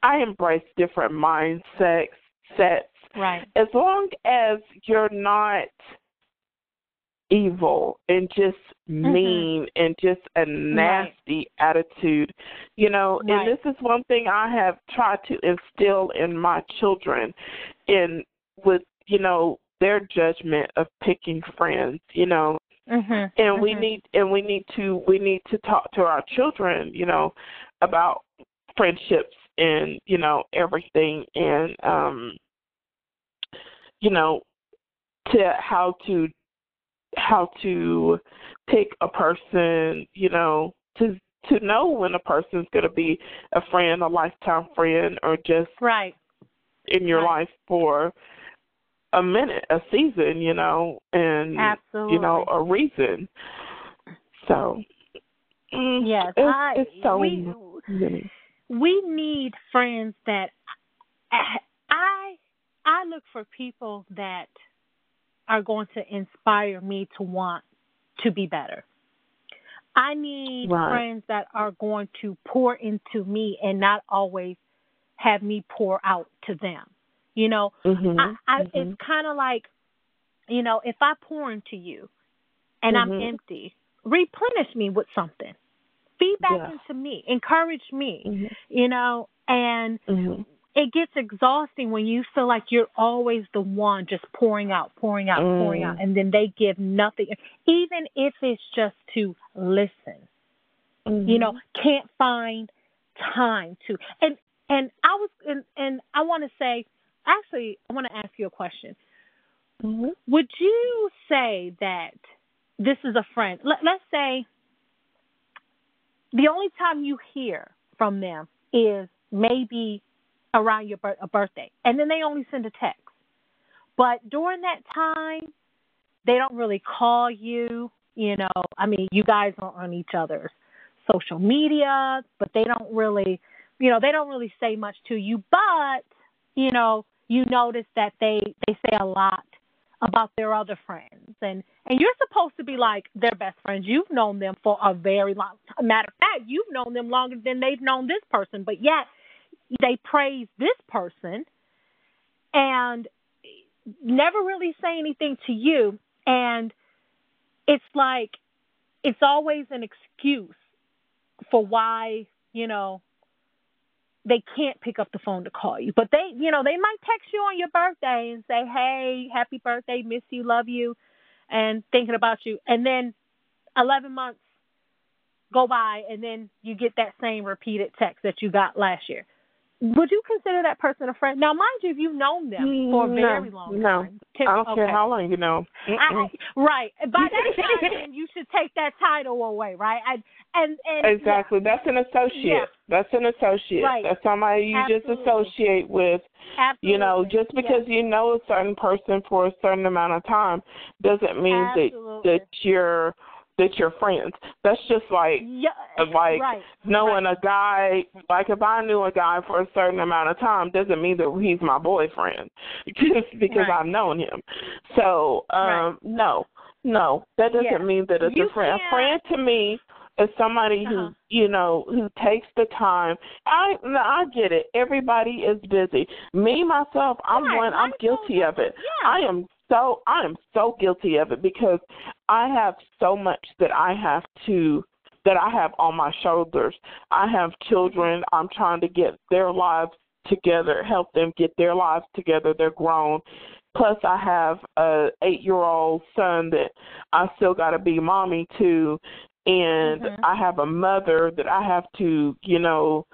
I embrace different mindsets sets Right. as long as you're not evil and just Mm-hmm. mean and just a nasty attitude you know Right. and this is one thing i have tried to instill in my children in with you know their judgment of picking friends you know Mhm. and we Mhm. need and we need to we need to talk to our children you know about friendships and you know everything and um you know to how to how to pick a person you know to to know when a person's going to be a friend a lifetime friend or just Right. in your Right. life for a minute a season you know and Absolutely. you know a reason so mm, Yes, it's, I it's so we many. We need friends that I I look for people that are going to inspire me to want to be better. I need friends that are going to pour into me and not always have me pour out to them. You know, Mhm, I, I mhm. it's kind of like, you know, if I pour into you and I'm Mhm. empty, replenish me with something. Feedback Yeah. into me, encourage me, Mhm. you know, and Mhm. it gets exhausting when you feel like you're always the one just pouring out, pouring out, pouring Mm. out, and then they give nothing, even if it's just to listen. You know, can't find time to. And and I was and and I want to say, actually, I want to ask you a question. Mhm. Would you say that this is a friend? Let, let's say the only time you hear from them is maybe around your a birthday, and then they only send a text. But during that time, they don't really call you. You know, I mean, you guys are on each other's social media, but they don't really, you know, they don't really say much to you. But you know, you notice that they they say a lot about their other friends, and and you're supposed to be like their best friends. You've known them for a very long. Matter of fact, you've known them longer than they've known this person, but yet they praise this person and never really say anything to you and it's like it's always an excuse for why you know they can't pick up the phone to call you. But they you know they might text you on your birthday and say hey happy birthday miss you love you and thinking about you. And then 11 months go by and then you get that same repeated text that you got last year would you consider that person a friend? Now, mind you, if you've known them for a mm, No, very long no. time. Can- I don't care how long you know. I, right. By that <laughs> time, you should take that title away, right? I, and and Exactly. That's an associate. Yeah. That's an associate. Right. That's somebody you just associate with. Absolutely. You know, just because you know a certain person for a certain amount of time doesn't mean Absolutely. that that you're that you're friends. That's just like yeah, like right. knowing a guy like if I knew a guy for a certain amount of time doesn't mean that he's my boyfriend <laughs> just because Right. I've known him. So, um Right. no. No. That doesn't Yeah. mean that it's You a friend. A can't- friend to me is somebody Uh-huh. who, you know, who takes the time. I I get it. Everybody is busy. Me myself, I'm Right. one I'm guilty of it. Yeah. I am so I am so guilty of it because I have so much that I have to that I have on my shoulders. I have children. I'm trying to get their lives together, help them get their lives together. They're grown. Plus I have a 8-year-old son that I still got to be mommy to and Mhm. I have a mother that I have to, you know,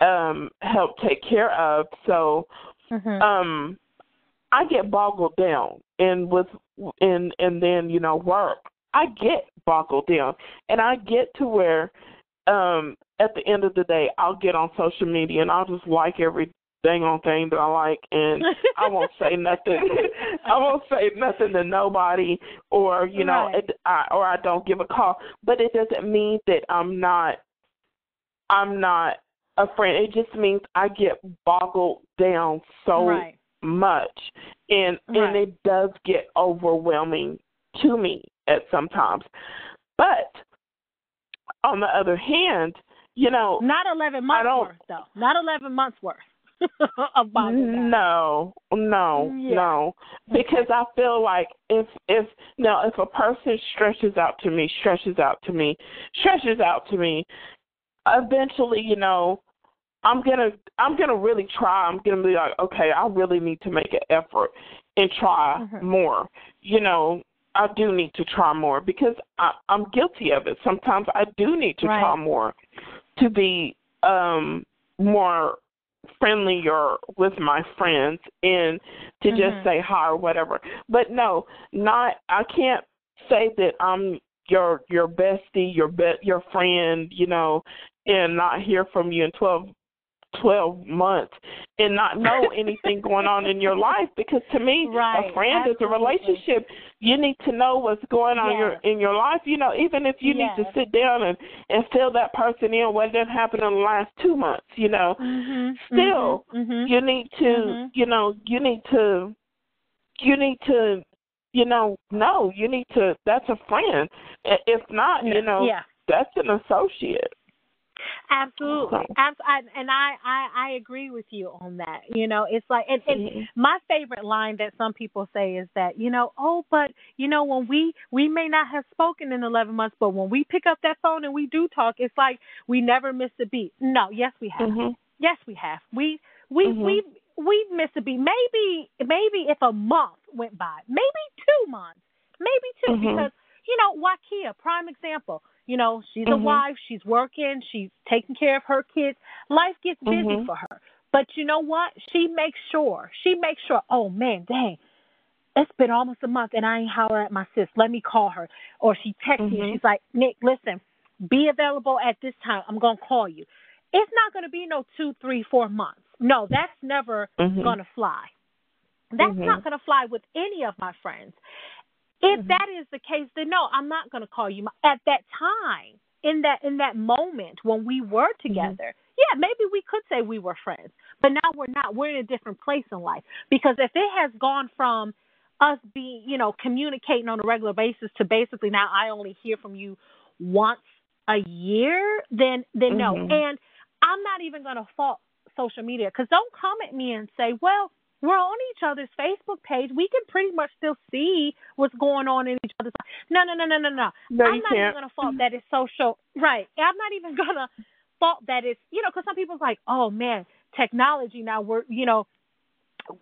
um help take care of. So Mhm. um I get boggled down and with and and then you know work I get boggled down and I get to where um at the end of the day I'll get on social media and I'll just like every dang on thing that I like and I won't say <laughs> nothing I won't say nothing to nobody or you know Right. it, I, or I don't give a call but it doesn't mean that I'm not I'm not a friend it just means I get boggled down so right. Much and Right. and it does get overwhelming to me at sometimes but on the other hand you know Not 11 months worth, though. Not 11 months worth <laughs> of no no Yeah. no because i feel like if if now if a person stretches out to me stretches out to me stretches out to me eventually you know i'm gonna i'm gonna really try i'm gonna be like okay i really need to make an effort and try Mhm. more you know i do need to try more because i i'm guilty of it sometimes i do need to Right. try more to be um more friendlier with my friends and to Mhm. just say hi or whatever. But no, not I can't say that I'm your your bestie, your be, your friend, you know, and not hear from you in twelve twelve months and not know <laughs> anything going on in your life because to me Right, a friend is a relationship you need to know what's going on in your in your life you know even if you need to sit down and and fill that person in what didn't happen in the last two months you know Mhm. Still, Mhm. Mhm. you need to Mhm. you know you need to you need to you know no you need to that's a friend if not you know yeah. that's an associate Absolutely, Absolutely. and I, I I agree with you on that. You know, it's like, and, and mm-hmm. my favorite line that some people say is that, you know, oh, but you know, when we we may not have spoken in eleven months, but when we pick up that phone and we do talk, it's like we never missed a beat. No, yes, we have. Mm-hmm. Yes, we have. We we mm-hmm. we we missed a beat. Maybe maybe if a month went by, maybe two months, maybe 2 mm-hmm. because you know, Wakia, prime example you know, she's mm-hmm. a wife, she's working, she's taking care of her kids. Life gets busy mm-hmm. for her. But you know what? She makes sure. She makes sure, oh man, dang, it's been almost a month and I ain't holler at my sis. Let me call her. Or she texts mm-hmm. me. She's like, Nick, listen, be available at this time. I'm gonna call you. It's not gonna be no two, three, four months. No, that's never mm-hmm. gonna fly. That's mm-hmm. not gonna fly with any of my friends. If mm-hmm. that is the case, then no, I'm not going to call you. At that time, in that in that moment when we were mm-hmm. together, mm-hmm. yeah, maybe we could say we were friends, but now we're not. We're in a different place in life because if it has gone from us being, you know, communicating on a regular basis to basically now I only hear from you once a year, then then mm-hmm. no. And I'm not even going to fault social media because don't come at me and say, well, we're on each other's Facebook page. We can pretty much still see what's going on in each other's. No, no, no, no, no, no. no I'm not can't. even gonna fault that it's social. Right. I'm not even gonna fault that it's you know because some people's like, oh man, technology now we're you know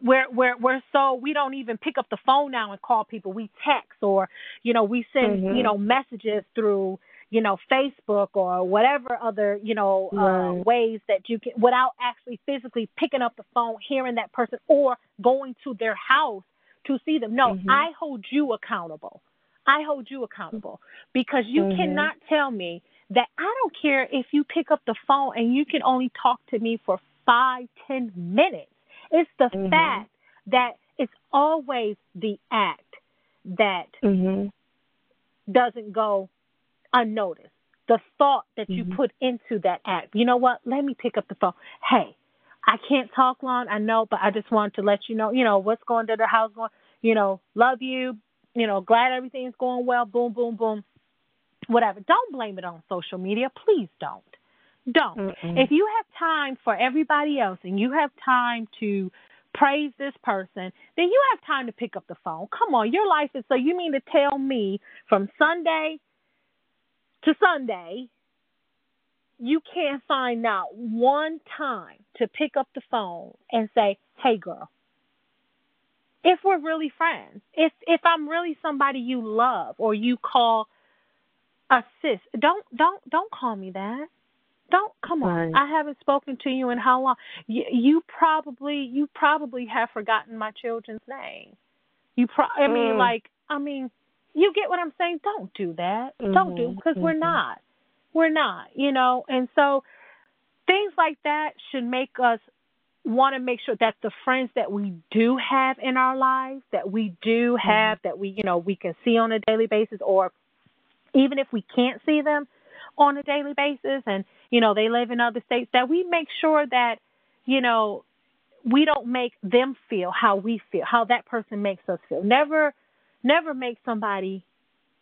we're we're we're so we don't even pick up the phone now and call people. We text or you know we send mm-hmm. you know messages through you know, Facebook or whatever other, you know, uh, right. uh, ways that you can, without actually physically picking up the phone, hearing that person, or going to their house to see them. No, mm-hmm. I hold you accountable. I hold you accountable because you mm-hmm. cannot tell me that I don't care if you pick up the phone and you can only talk to me for five, ten minutes. It's the mm-hmm. fact that it's always the act that mm-hmm. doesn't go unnoticed. The thought that you mm-hmm. put into that act. You know what? Let me pick up the phone. Hey, I can't talk long, I know, but I just wanted to let you know, you know, what's going to the house going, you know, love you, you know, glad everything's going well, boom, boom, boom. Whatever. Don't blame it on social media. Please don't. Don't. Mm-mm. If you have time for everybody else and you have time to praise this person, then you have time to pick up the phone. Come on, your life is so you mean to tell me from Sunday to Sunday, you can't find out one time to pick up the phone and say, "Hey, girl." If we're really friends, if if I'm really somebody you love or you call a sis, don't don't don't call me that. Don't come on. I haven't spoken to you in how long? You, you probably you probably have forgotten my children's name. You pro. I mean, mm. like I mean, you get what I'm saying? Don't do that. Mm-hmm. Don't do because mm-hmm. we're not. We're not, you know. And so things like that should make us want to make sure that the friends that we do have in our lives, that we do mm-hmm. have, mm-hmm. that we, you know, we can see on a daily basis, or even if we can't see them on a daily basis, and you know they live in other states, that we make sure that, you know, we don't make them feel how we feel, how that person makes us feel. Never Never make somebody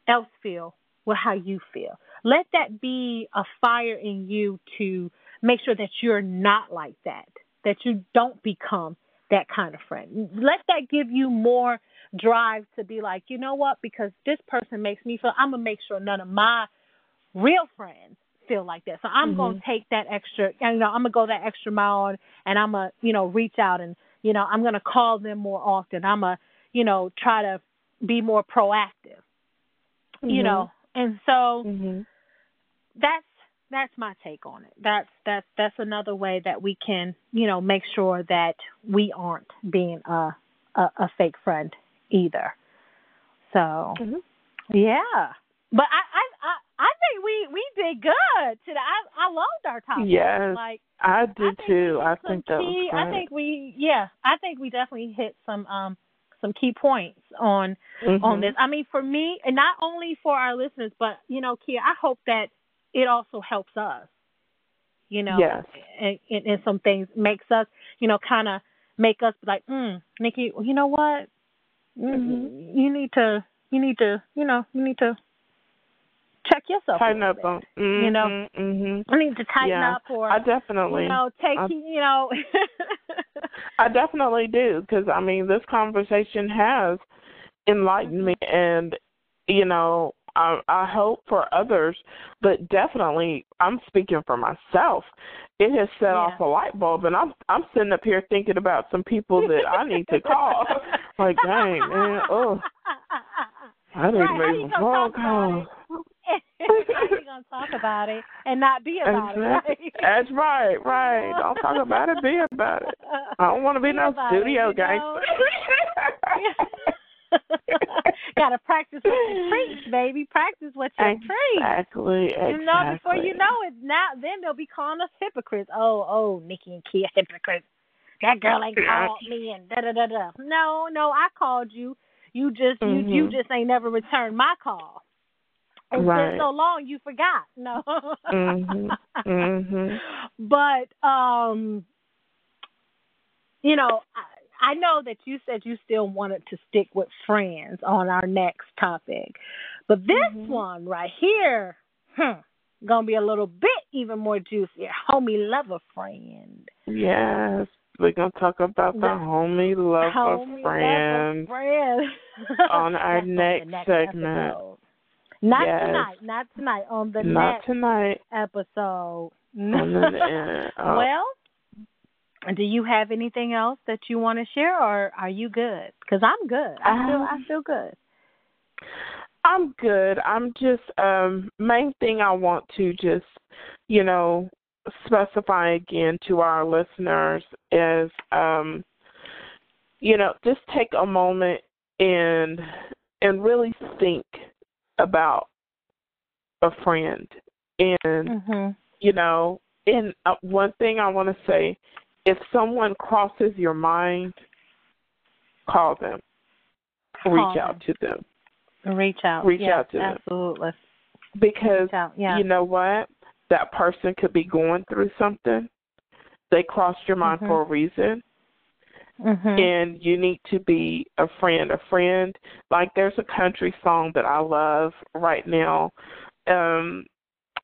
else feel well how you feel. Let that be a fire in you to make sure that you're not like that, that you don't become that kind of friend. Let that give you more drive to be like, you know what? Because this person makes me feel, I'm gonna make sure none of my real friends feel like that. So I'm mm-hmm. gonna take that extra, you know, I'm gonna go that extra mile and, and I'm gonna, you know, reach out and, you know, I'm gonna call them more often. I'm gonna, you know, try to be more proactive. Mm-hmm. You know, and so mm-hmm. that's that's my take on it. That's that's that's another way that we can, you know, make sure that we aren't being a a, a fake friend either. So, mm-hmm. yeah. But I, I I I think we we did good today. I I loved our topic. Yes, like I did I too. I think that key, was great. I think we yeah. I think we definitely hit some um some key points on mm-hmm. on this. I mean, for me, and not only for our listeners, but you know, Kia, I hope that it also helps us. You know, yes. and, and, and some things makes us, you know, kind of make us like, mm, Nikki, you know what? Mm-hmm. You need to, you need to, you know, you need to check yourself. Tighten up on. bit. you know, Mm-hmm. I need to tighten Yeah, up or I definitely. you know take I- you know. <laughs> <laughs> I definitely do because I mean this conversation has enlightened me, and you know I I hope for others, but definitely I'm speaking for myself. It has set Yeah. off a light bulb, and I'm I'm sitting up here thinking about some people that I need to call. <laughs> like, dang man, oh, I need Right, make a phone call. It? How you gonna talk about it and not be about Exactly. it? Right? That's right, right. <laughs> Don't talk about it, be about it. I don't want to be Be no it, studio gangster. <laughs> Gotta practice what you preach, baby. Practice what you preach. Exactly, exactly. You know, before you know it, now then they'll be calling us hypocrites. Oh, oh, Nikki and Kia hypocrites. That girl ain't called me and da da da da. No, no, I called you. You just you you Mhm. just ain't never returned my call. It's Right. been so long you forgot. No. Mhm. Mhm. <laughs> But um you know, I, I know that you said you still wanted to stick with friends on our next topic. But this Mhm. one right here, hmm, gonna be a little bit even more juicier. Homie lover friend. Yes, we're gonna talk about the The- homie love Homie of friends. lover friend. on our <laughs> next next segment. episode. Not Yes. tonight, not tonight. On the Not next tonight. episode. <laughs> Uh, well, do you have anything else that you want to share, or are you good? Because I'm good. I feel I Um, feel good. I'm good. I'm just um main thing I want to just, you know, specify again to our listeners is um you know, just take a moment and and really think about a friend and Mhm. you know, and uh, one thing I want to say, if someone crosses your mind, call them. Call reach them. out to them Reach out. Reach Yes, out to them. absolutely. because out. Yeah. you know what? That person could be going through something. They crossed your mind Mhm. for a reason, mhm. and you need to be a friend. A friend, like there's a country song that I love right now. Um,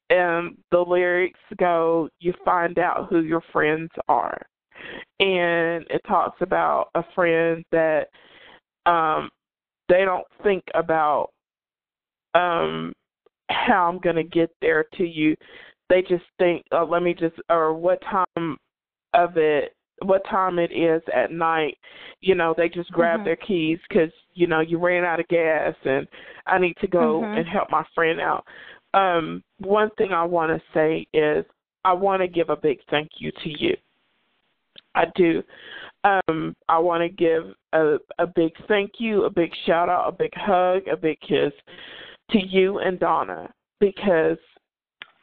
and the lyrics go, "You find out who your friends are," and it talks about a friend that um they don't think about um how I'm gonna get there to you. They just think, oh, let me just, or what time of it, what time it is at night. You know, they just grab Mhm. their keys because you know you ran out of gas and I need to go Mhm. and help my friend out. Um, one thing I want to say is I want to give a big thank you to you. I do. Um, I want to give a, a big thank you, a big shout out, a big hug, a big kiss to you and Donna because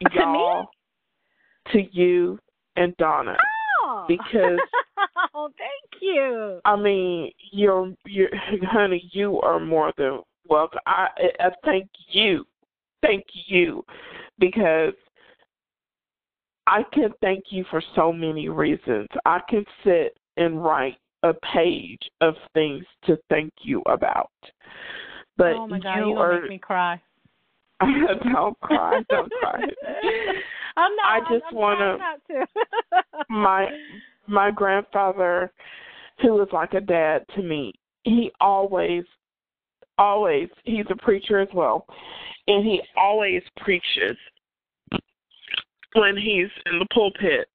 <laughs> To me? y'all, to you and Donna. Because- <laughs> oh, thank you. I mean, you're, you're, honey, you are more than welcome. I, I thank you, thank you, because I can thank you for so many reasons. I can sit and write a page of things to thank you about. But oh my God, you gonna are make me cry. <laughs> don't cry, don't cry. <laughs> I'm not. I just not to. <laughs> my my grandfather who was like a dad to me he always always he's a preacher as well and he always preaches when he's in the pulpit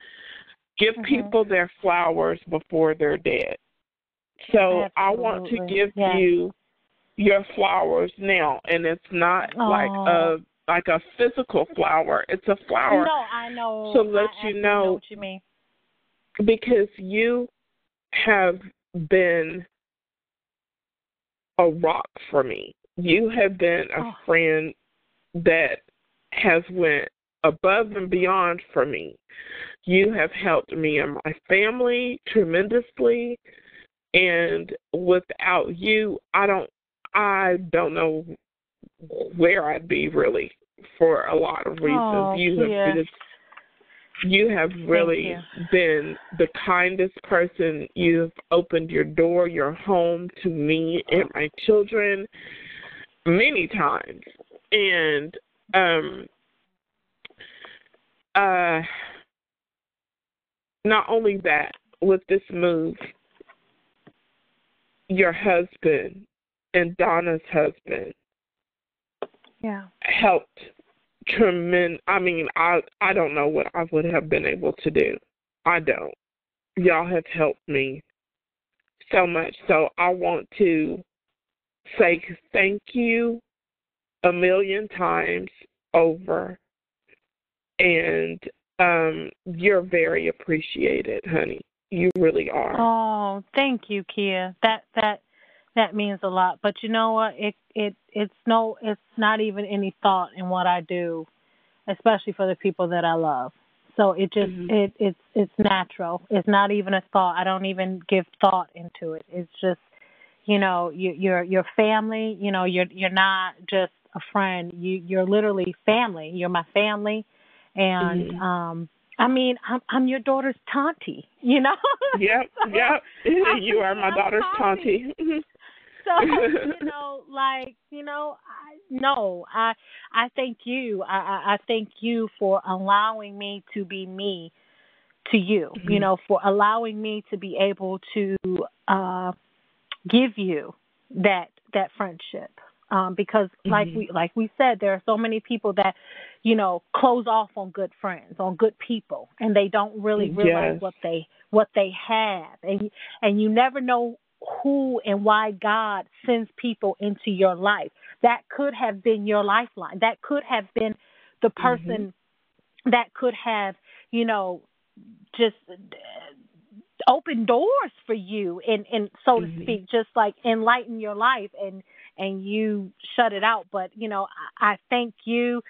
give Mhm. people their flowers before they're dead so i want to give you your flowers now and it's not like a like a physical flower it's a flower No, I know. To let I you absolutely know- what you mean. because you have been a rock for me. You have been a Oh. friend that has went above and beyond for me. You have helped me and my family tremendously and without you I don't I don't know where I'd be really for a lot of reasons. Oh, you have just you have really you. been the kindest person. You've opened your door, your home to me and my children many times. And um uh not only that with this move your husband and Donna's husband yeah helped tremendous I mean I I don't know what I would have been able to do. I don't. Y'all have helped me so much. So I want to say thank you a million times over and um you're very appreciated, honey. You really are. Oh, thank you, Kia. That that that means a lot. But you know what? It it it's no it's not even any thought in what I do, especially for the people that I love. So it just mm-hmm. it it's it's natural. It's not even a thought. I don't even give thought into it. It's just you know, you you're your family, you know, you're you're not just a friend. You you're literally family. You're my family and mm-hmm. um I mean, I'm I'm your daughter's Tonti, you know? <laughs> Yep, yep. <laughs> you are my daughter's. Mm-hmm. <laughs> <laughs> so you <laughs> know, like you know, I, no, I I thank you. I, I thank you for allowing me to be me to you. Mm-hmm. You know, for allowing me to be able to uh give you that that friendship. Um, because like mm-hmm. we like we said, there are so many people that, you know, close off on good friends, on good people, and they don't really realize yes. what they what they have, and and you never know who and why God sends people into your life. That could have been your lifeline. That could have been the mm-hmm. person mm-hmm. that could have, you know, just open doors for you and and so to mm-hmm. speak just like enlighten your life and and you shut it out but you know I, I thank you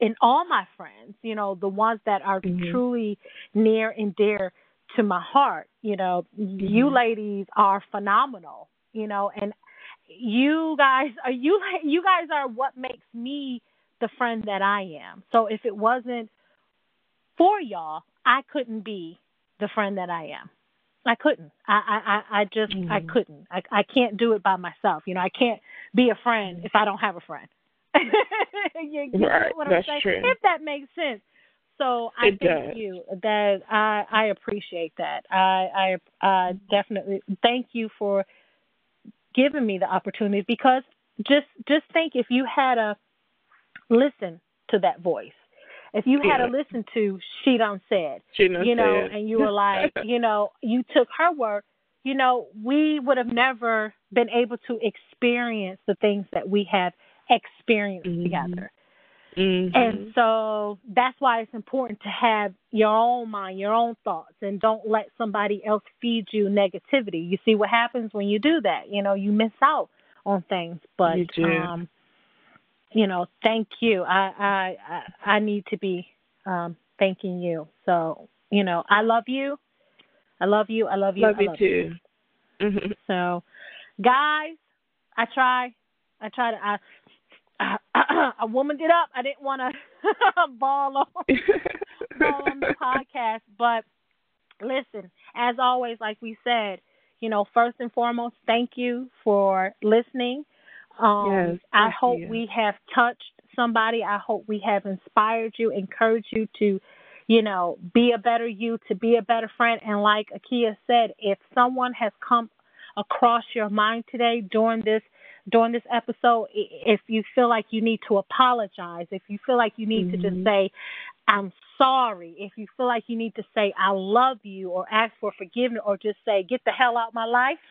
and all my friends you know the ones that are mm-hmm. truly near and dear to my heart. You know, mm-hmm. you ladies are phenomenal. You know, and you guys are you you guys are what makes me the friend that I am. So if it wasn't for y'all, I couldn't be the friend that I am. I couldn't. I I I just mm-hmm. I couldn't. I I can't do it by myself. You know, I can't be a friend if I don't have a friend. <laughs> you, you right. That's true. If that makes sense. So I it thank does. you. That I I appreciate that. I I uh, definitely thank you for giving me the opportunity because just just think if you had a listen to that voice. If you had yeah. to listen to she done said, she done you know, said. and you were like, <laughs> you know, you took her word, you know, we would have never been able to experience the things that we have experienced mm-hmm. together. Mm-hmm. And so that's why it's important to have your own mind, your own thoughts, and don't let somebody else feed you negativity. You see what happens when you do that. You know, you miss out on things. But you um you know, thank you. I I I, need to be um thanking you. So, you know, I love you. I love you. I love you. Love I you love too. You. Mm-hmm. So, guys, I try. I try to. I <clears throat> I womaned it up. I didn't want to <laughs> ball on <laughs> ball on the podcast, but listen, as always, like we said, you know, first and foremost, thank you for listening. Um, yes, I hope you. we have touched somebody. I hope we have inspired you, encouraged you to, you know, be a better you, to be a better friend. And like Akia said, if someone has come across your mind today during this during this episode, if you feel like you need to apologize, if you feel like you need mm-hmm. to just say, I'm sorry, if you feel like you need to say, I love you, or ask for forgiveness, or just say, get the hell out of my life. <laughs>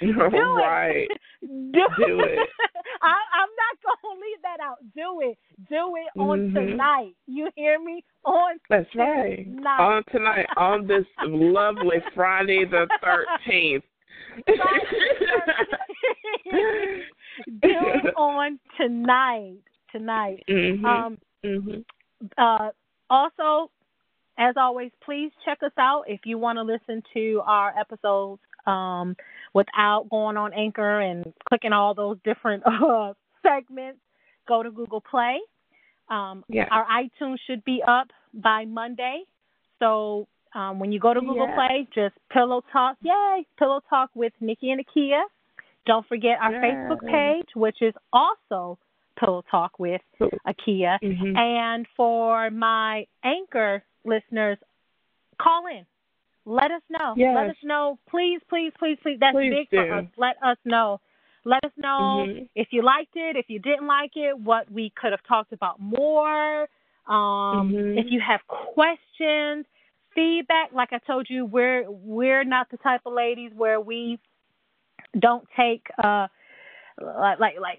Do right. it. <laughs> Do, Do it. I, I'm not gonna leave that out. Do it. Do it on mm-hmm. tonight. You hear me? On That's right. Tonight. On tonight. on this <laughs> lovely Friday the thirteenth. <laughs> It on tonight. Tonight. Mm-hmm. Um, mm-hmm. Uh, also, as always, please check us out if you want to listen to our episodes um, without going on Anchor and clicking all those different <laughs> uh, segments. Go to Google Play. Um, yeah. Our iTunes should be up by Monday. So um, when you go to Google yeah. Play, just Pillow Talk. Yay! Pillow Talk with Nikki and Akia. Don't forget our yeah. Facebook page, which is also Pillow Talk with Akia. Mm-hmm. And for my anchor listeners, call in. Let us know. Yes. Let us know. Please, please, please, please. That's Please big do. for us. Let us know. Let us know Mhm. if you liked it, if you didn't like it, what we could have talked about more. Um, Mhm. If you have questions, feedback, like I told you, we're we're not the type of ladies where we don't take uh like like like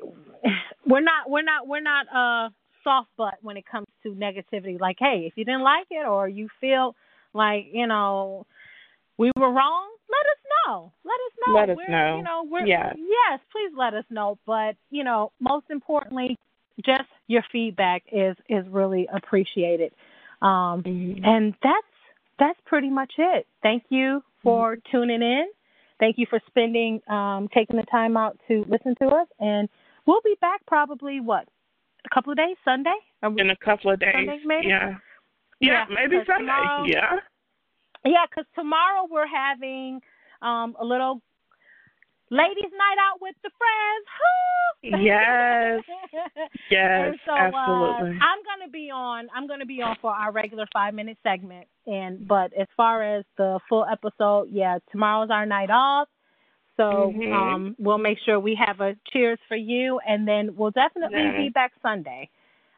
we're not we're not we're not uh soft butt when it comes to negativity. Like, hey, if you didn't like it or you feel like you know we were wrong, let us know. Let us know. Let us we're, know. You know, we're Yes. yes, please let us know. But you know, most importantly, just your feedback is is really appreciated. Um, Mhm. and that's that's pretty much it. Thank you for tuning in. Thank you for spending um, taking the time out to listen to us. And we'll be back probably what a couple of days, Sunday. In a couple of days. Sunday, maybe? Yeah. Yeah, Yeah, maybe Sunday. tomorrow- Yeah. because tomorrow we're having um, a little ladies' night out with the friends. Woo! <laughs> Yes. Yes, so absolutely. Uh, I'm gonna be on. I'm gonna be on for our regular five minute segment. And but as far as the full episode, yeah, tomorrow's our night off. So Mhm. um, we'll make sure we have a cheers for you, and then we'll definitely Yes. be back Sunday.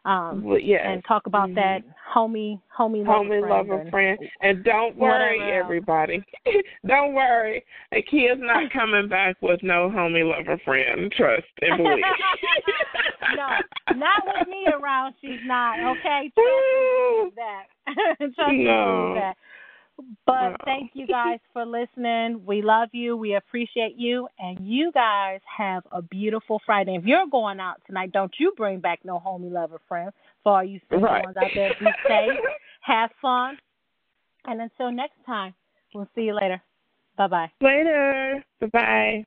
Um, Well, yes. and talk about Mhm. that homie, homie, Homie, lover, lover, and- friend. And don't worry, Whatever everybody. <laughs> don't worry. Akia's not <laughs> coming back with no homie, lover, friend. Trust and believe. <laughs> no, not with me around. She's not. Okay, trust me that. trust No. that. But thank you guys for listening. We love you. We appreciate you. And you guys have a beautiful Friday. If you're going out tonight, don't you bring back no homie lover friend. For all you single Right. ones out there, be safe, <laughs> have fun. And until next time, we'll see you later. Bye bye. Later. Bye bye.